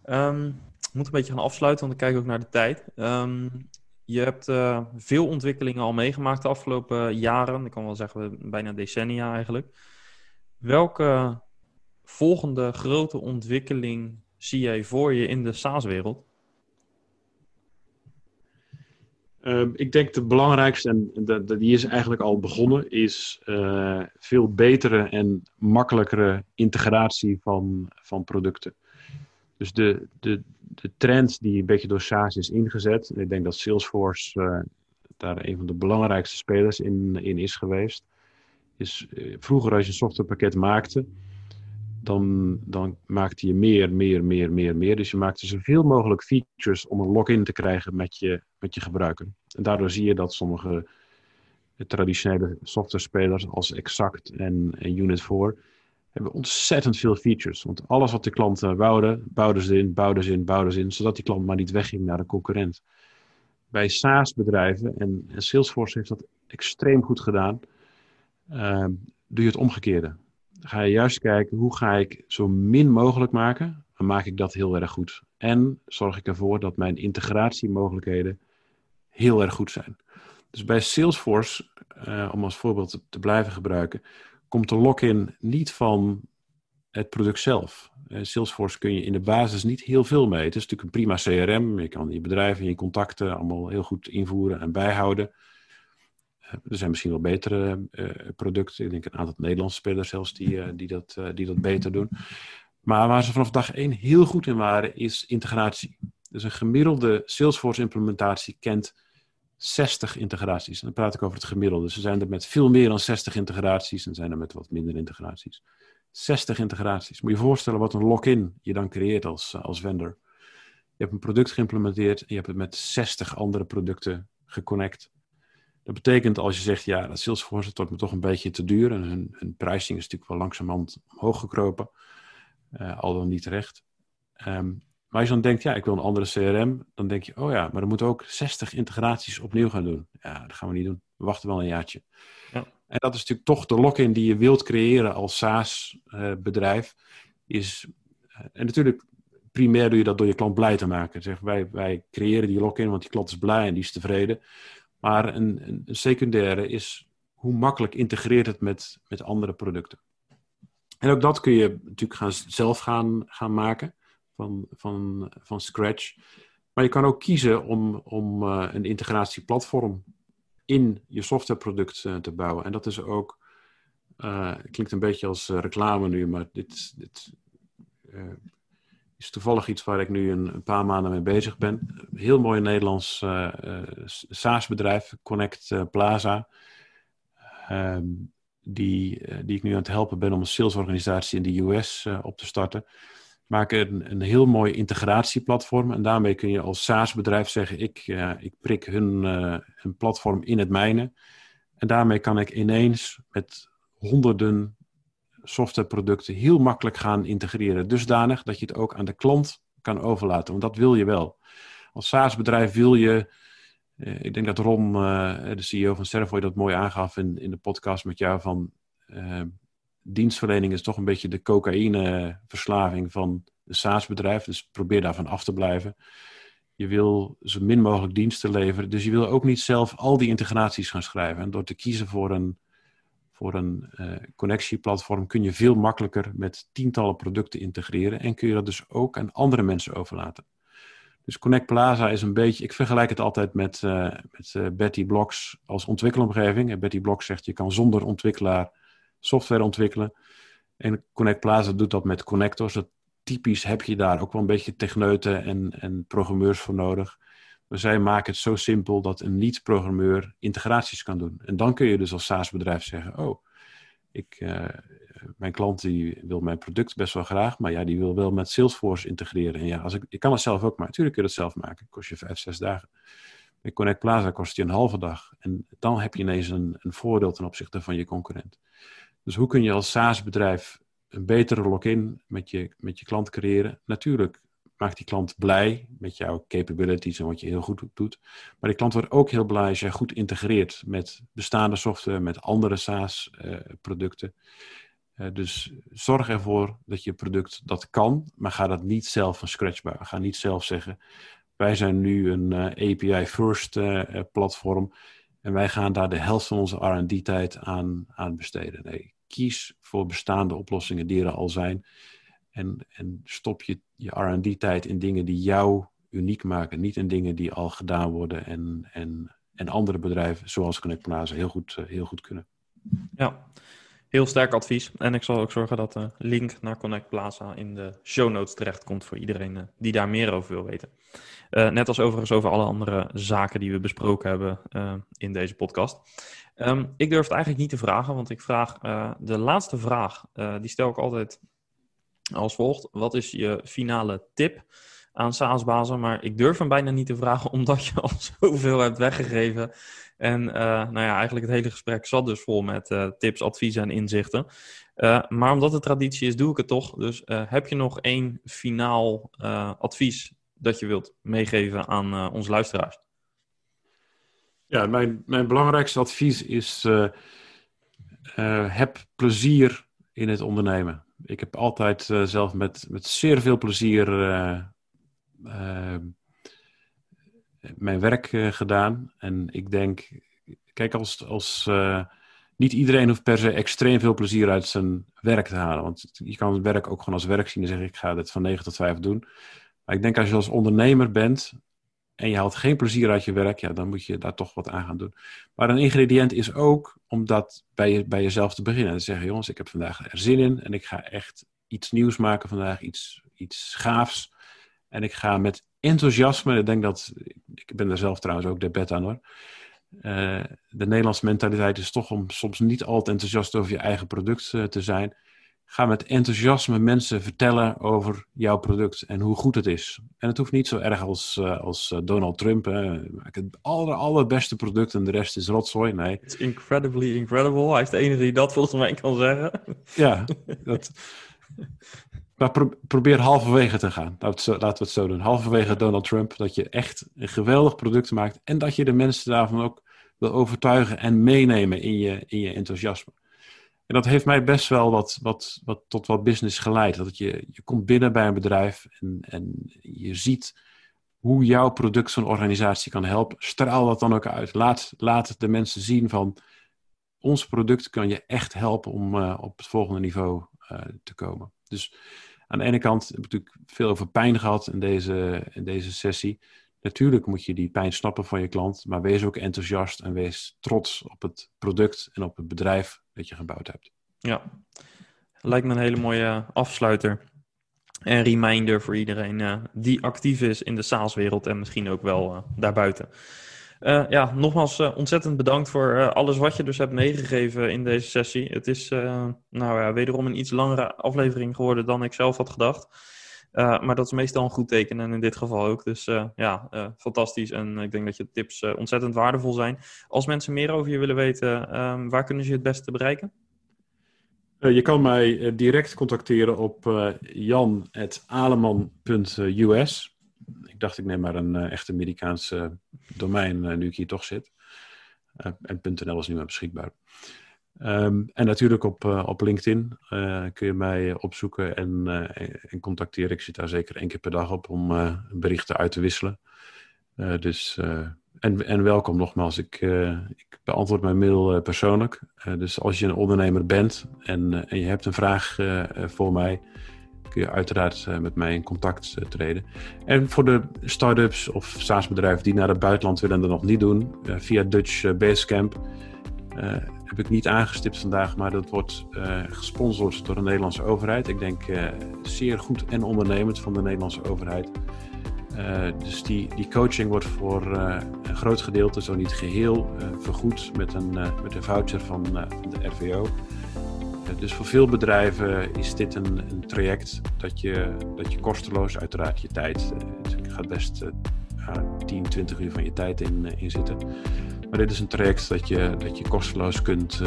Ik moet een beetje gaan afsluiten, want ik kijk ook naar de tijd. Um, je hebt veel ontwikkelingen al meegemaakt de afgelopen jaren. Ik kan wel zeggen bijna decennia eigenlijk. Welke volgende grote ontwikkeling zie jij voor je in de SaaS-wereld? Uh, ik denk de belangrijkste, en die is eigenlijk al begonnen, is uh, veel betere en makkelijkere integratie van, van producten. Dus de, de, de trend die een beetje door SaaS is ingezet, ik denk dat Salesforce uh, daar een van de belangrijkste spelers in, in is geweest, is vroeger als je een softwarepakket maakte, dan, dan maakte je meer, meer, meer, meer, meer. Dus je maakte zoveel mogelijk features om een login te krijgen met je, met je gebruiker. En daardoor zie je dat sommige traditionele software-spelers als Exact en, en Unit4 hebben ontzettend veel features. Want alles wat de klanten wouden, bouwden ze in, bouwden ze in, bouwden ze in, zodat die klant maar niet wegging naar de concurrent. Bij SaaS-bedrijven, en, en, Salesforce heeft dat extreem goed gedaan, uh, doe je het omgekeerde ga je juist kijken hoe ga ik zo min mogelijk maken. Dan maak ik dat heel erg goed. En zorg ik ervoor dat mijn integratiemogelijkheden heel erg goed zijn. Dus bij Salesforce, uh, om als voorbeeld te, blijven gebruiken, komt de lock-in niet van het product zelf. Uh, Salesforce kun je in de basis niet heel veel mee. Het is natuurlijk een prima CRM. Je kan je bedrijf en je contacten allemaal heel goed invoeren en bijhouden. Eh, er zijn misschien wel betere uh, producten. Ik denk een aantal Nederlandse spelers zelfs die, die, dat, die dat beter doen. Maar waar ze vanaf dag één heel goed in waren, is integratie. Dus een gemiddelde Salesforce-implementatie kent 60 integraties. Dan praat ik over het gemiddelde. Ze zijn er met veel meer dan 60 integraties en zijn er met wat minder integraties. 60 integraties. Moet je je voorstellen wat een lock-in je dan creëert als, als vendor. Je hebt een product geïmplementeerd en je hebt het met 60 andere producten geconnect. Dat betekent als je zegt, ja, dat Salesforce wordt me toch een beetje te duur. En hun, hun pricing is natuurlijk wel langzamerhand omhoog gekropen. Uh, al dan niet terecht. Um, maar als je dan denkt, ja, ik wil een andere CRM. Dan denk je, oh ja, maar dan moeten ook 60 integraties opnieuw gaan doen. Ja, dat gaan we niet doen. We wachten wel een jaartje. Ja. En dat is natuurlijk toch de lock-in die je wilt creëren als SaaS-bedrijf. Uh, is, uh, en natuurlijk, primair doe je dat door je klant blij te maken. Zeg, wij, wij creëren die lock-in, want die klant is blij en die is tevreden. Maar een, een, secundaire is hoe makkelijk integreert het met, met andere producten. En ook dat kun je natuurlijk gaan, zelf gaan, gaan maken van, van, van scratch. Maar je kan ook kiezen om, om uh, een integratieplatform in je softwareproduct uh, te bouwen. En dat is ook, uh, klinkt een beetje als reclame nu, maar dit, dit is toevallig iets waar ik nu een, een, paar maanden mee bezig ben. Heel mooi Nederlands SaaS-bedrijf, Connect Plaza. Um, die, die ik nu aan het helpen ben om een salesorganisatie in de US op te starten. Maken een, een heel mooi integratieplatform. En daarmee kun je als SaaS-bedrijf zeggen: ik, ik prik hun, hun platform in het mijne. En daarmee kan ik ineens met honderden softwareproducten heel makkelijk gaan integreren. Dusdanig dat je het ook aan de klant kan overlaten. Want dat wil je wel. Als SaaS-bedrijf wil je ik denk dat Ron, de CEO van Servoy, dat mooi aangaf in, in de podcast met jou van dienstverlening is toch een beetje de cocaïneverslaving van een SaaS-bedrijf. Dus probeer daarvan af te blijven. Je wil zo min mogelijk diensten leveren. Dus je wil ook niet zelf al die integraties gaan schrijven. En door te kiezen voor een, voor een uh, connectieplatform kun je veel makkelijker met tientallen producten integreren. En kun je dat dus ook aan andere mensen overlaten. Dus Connect Plaza is een beetje, ik vergelijk het altijd met, uh, met uh, Betty Blocks als ontwikkelomgeving. En Betty Blocks zegt je kan zonder ontwikkelaar software ontwikkelen. En Connect Plaza doet dat met connectors. Typisch heb je daar ook wel een beetje techneuten en, en programmeurs voor nodig. Maar zij maken het zo simpel dat een niet-programmeur integraties kan doen. En dan kun je dus als SaaS-bedrijf zeggen: Oh, ik, uh, mijn klant die wil mijn product best wel graag, maar ja, die wil wel met Salesforce integreren. En ja, als ik, ik kan het zelf ook maken. Natuurlijk kun je dat zelf maken. Kost je vijf, zes dagen. Met Connect Plaza kost je een halve dag. En dan heb je ineens een, een voordeel ten opzichte van je concurrent. Dus hoe kun je als SaaS-bedrijf een betere login met je, met je klant creëren? Natuurlijk maakt die klant blij met jouw capabilities en wat je heel goed doet. Maar die klant wordt ook heel blij als jij goed integreert met bestaande software, met andere SaaS-producten. Eh, uh, dus zorg ervoor dat je product dat kan, maar ga dat niet zelf van scratch bouwen. Ga niet zelf zeggen, wij zijn nu een eh, API-first platform en wij gaan daar de helft van onze R&D-tijd aan, aan besteden. Nee, kies voor bestaande oplossingen die er al zijn. En, en stop je, je RD-tijd in dingen die jou uniek maken. Niet in dingen die al gedaan worden en, en, en andere bedrijven, zoals Connect Plaza, heel goed, eh, heel goed kunnen. Ja, heel sterk advies. En ik zal ook zorgen dat de link naar Connect Plaza in de show notes terechtkomt voor iedereen eh, die daar meer over wil weten. Uh, net als overigens over alle andere zaken die we besproken hebben in deze podcast. Um, ik durf het eigenlijk niet te vragen, want ik vraag de laatste vraag. die stel ik altijd als volgt. Wat is je finale tip aan SaaS-bazen? Maar ik durf hem bijna niet te vragen, <laughs> omdat je al zoveel hebt weggegeven. En nou ja, eigenlijk het hele gesprek zat dus vol met tips, adviezen en inzichten. maar omdat het traditie is, doe ik het toch. Dus heb je nog één finaal advies dat je wilt meegeven aan onze luisteraars? Ja, mijn, mijn belangrijkste advies is: heb plezier in het ondernemen. Ik heb altijd zelf met, met zeer veel plezier mijn werk gedaan. En ik denk, kijk, als, als niet iedereen hoeft per se extreem veel plezier uit zijn werk te halen. Want je kan het werk ook gewoon als werk zien en zeggen: ik ga dit van 9 tot 5 doen. Maar ik denk als je als ondernemer bent en je haalt geen plezier uit je werk, ja, dan moet je daar toch wat aan gaan doen. Maar een ingrediënt is ook om dat bij, je, bij jezelf te beginnen. En te zeggen, jongens, ik heb vandaag er zin in en ik ga echt iets nieuws maken vandaag, iets, iets gaafs. En ik ga met enthousiasme, ik denk dat, ik ben er zelf trouwens ook de bed aan hoor. Uh, de Nederlandse mentaliteit is toch om soms niet altijd enthousiast over je eigen product uh, te zijn ga met enthousiasme mensen vertellen over jouw product en hoe goed het is. En het hoeft niet zo erg als, uh, als Donald Trump. Hè. Maak het aller, allerbeste product en de rest is rotzooi. Nee. It's incredibly incredible. Hij is de enige die dat volgens mij kan zeggen. Ja, <laughs> dat... maar pro probeer halverwege te gaan. Laten we, het zo, doen. Halverwege Donald Trump. Dat je echt een geweldig product maakt. En dat je de mensen daarvan ook wil overtuigen en meenemen in je, in je enthousiasme. En dat heeft mij best wel wat, wat, wat, tot wat business geleid. Dat je, je komt binnen bij een bedrijf en, en je ziet hoe jouw product zo'n organisatie kan helpen. Straal dat dan ook uit. Laat, laat de mensen zien van ons product kan je echt helpen om uh, op het volgende niveau uh, te komen. Dus aan de ene kant heb ik natuurlijk veel over pijn gehad in deze, in deze sessie. Natuurlijk moet je die pijn snappen van je klant, maar wees ook enthousiast en wees trots op het product en op het bedrijf dat je gebouwd hebt. Ja, lijkt me een hele mooie afsluiter. En reminder voor iedereen uh, die actief is in de SaaS-wereld en misschien ook wel uh, daarbuiten. Uh, ja, nogmaals ontzettend bedankt voor alles wat je dus hebt meegegeven in deze sessie. Het is nou ja, wederom een iets langere aflevering geworden dan ik zelf had gedacht. Maar dat is meestal een goed teken en in dit geval ook. Dus ja, fantastisch. En ik denk dat je tips ontzettend waardevol zijn. Als mensen meer over je willen weten, um, waar kunnen ze je het beste bereiken? je kan mij direct contacteren op jan.aleman.us. ik dacht, ik neem maar een echte Amerikaanse domein nu ik hier toch zit. en .nl is nu maar beschikbaar. Ehm, en natuurlijk op, op LinkedIn kun je mij opzoeken en, en contacteren. Ik zit daar zeker één keer per dag op om berichten uit te wisselen. dus en, en welkom nogmaals. Ik, uh, ik beantwoord mijn mail uh, persoonlijk. Uh, dus als je een ondernemer bent en, en je hebt een vraag voor mij, kun je uiteraard met mij in contact treden. En voor de start-ups of SaaS-bedrijven die naar het buitenland willen en dat nog niet doen, via Dutch Basecamp heb ik niet aangestipt vandaag, maar dat wordt gesponsord door de Nederlandse overheid. Ik denk zeer goed en ondernemend van de Nederlandse overheid. Uh, dus die, die coaching wordt voor uh, een groot gedeelte, zo niet geheel, uh, vergoed met een, met een voucher van, van de RVO. Dus voor veel bedrijven is dit een, een traject dat je, dat je kosteloos, uiteraard je tijd, dus je gaat best 10, 20 uur van je tijd in, in zitten. Maar dit is een traject dat je, dat je kosteloos kunt,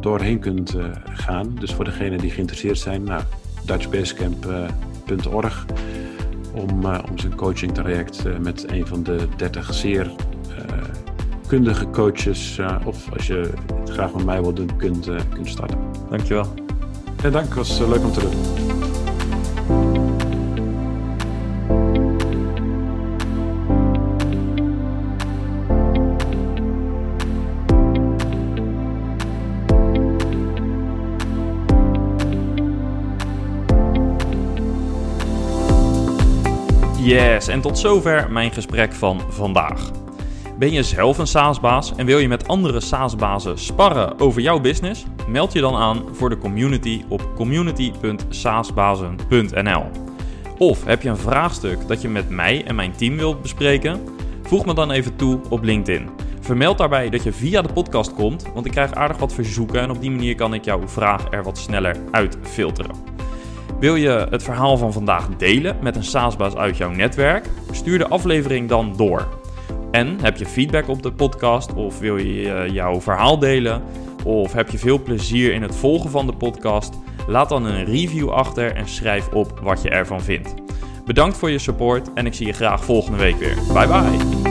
doorheen kunt gaan. Dus voor degenen die geïnteresseerd zijn, nou, dutchbasecamp.org om, uh, om zijn coaching traject uh, met een van de 30 zeer uh, kundige coaches, of als je het graag met mij wilt doen, kunt, kunt starten. Dankjewel. En dank, het was leuk om te doen. Yes, en tot zover mijn gesprek van vandaag. Ben je zelf een SaaS-baas en wil je met andere SaaS-bazen sparren over jouw business? Meld je dan aan voor de community op community.saasbazen.nl. Of heb je een vraagstuk dat je met mij en mijn team wilt bespreken? Voeg me dan even toe op LinkedIn. Vermeld daarbij dat je via de podcast komt, want ik krijg aardig wat verzoeken en op die manier kan ik jouw vraag er wat sneller uitfilteren. Wil je het verhaal van vandaag delen met een SaaS-baas uit jouw netwerk? Stuur de aflevering dan door. En heb je feedback op de podcast of wil je eh, jouw verhaal delen? Of heb je veel plezier in het volgen van de podcast? Laat dan een review achter en schrijf op wat je ervan vindt. Bedankt voor je support en ik zie je graag volgende week weer. Bye bye!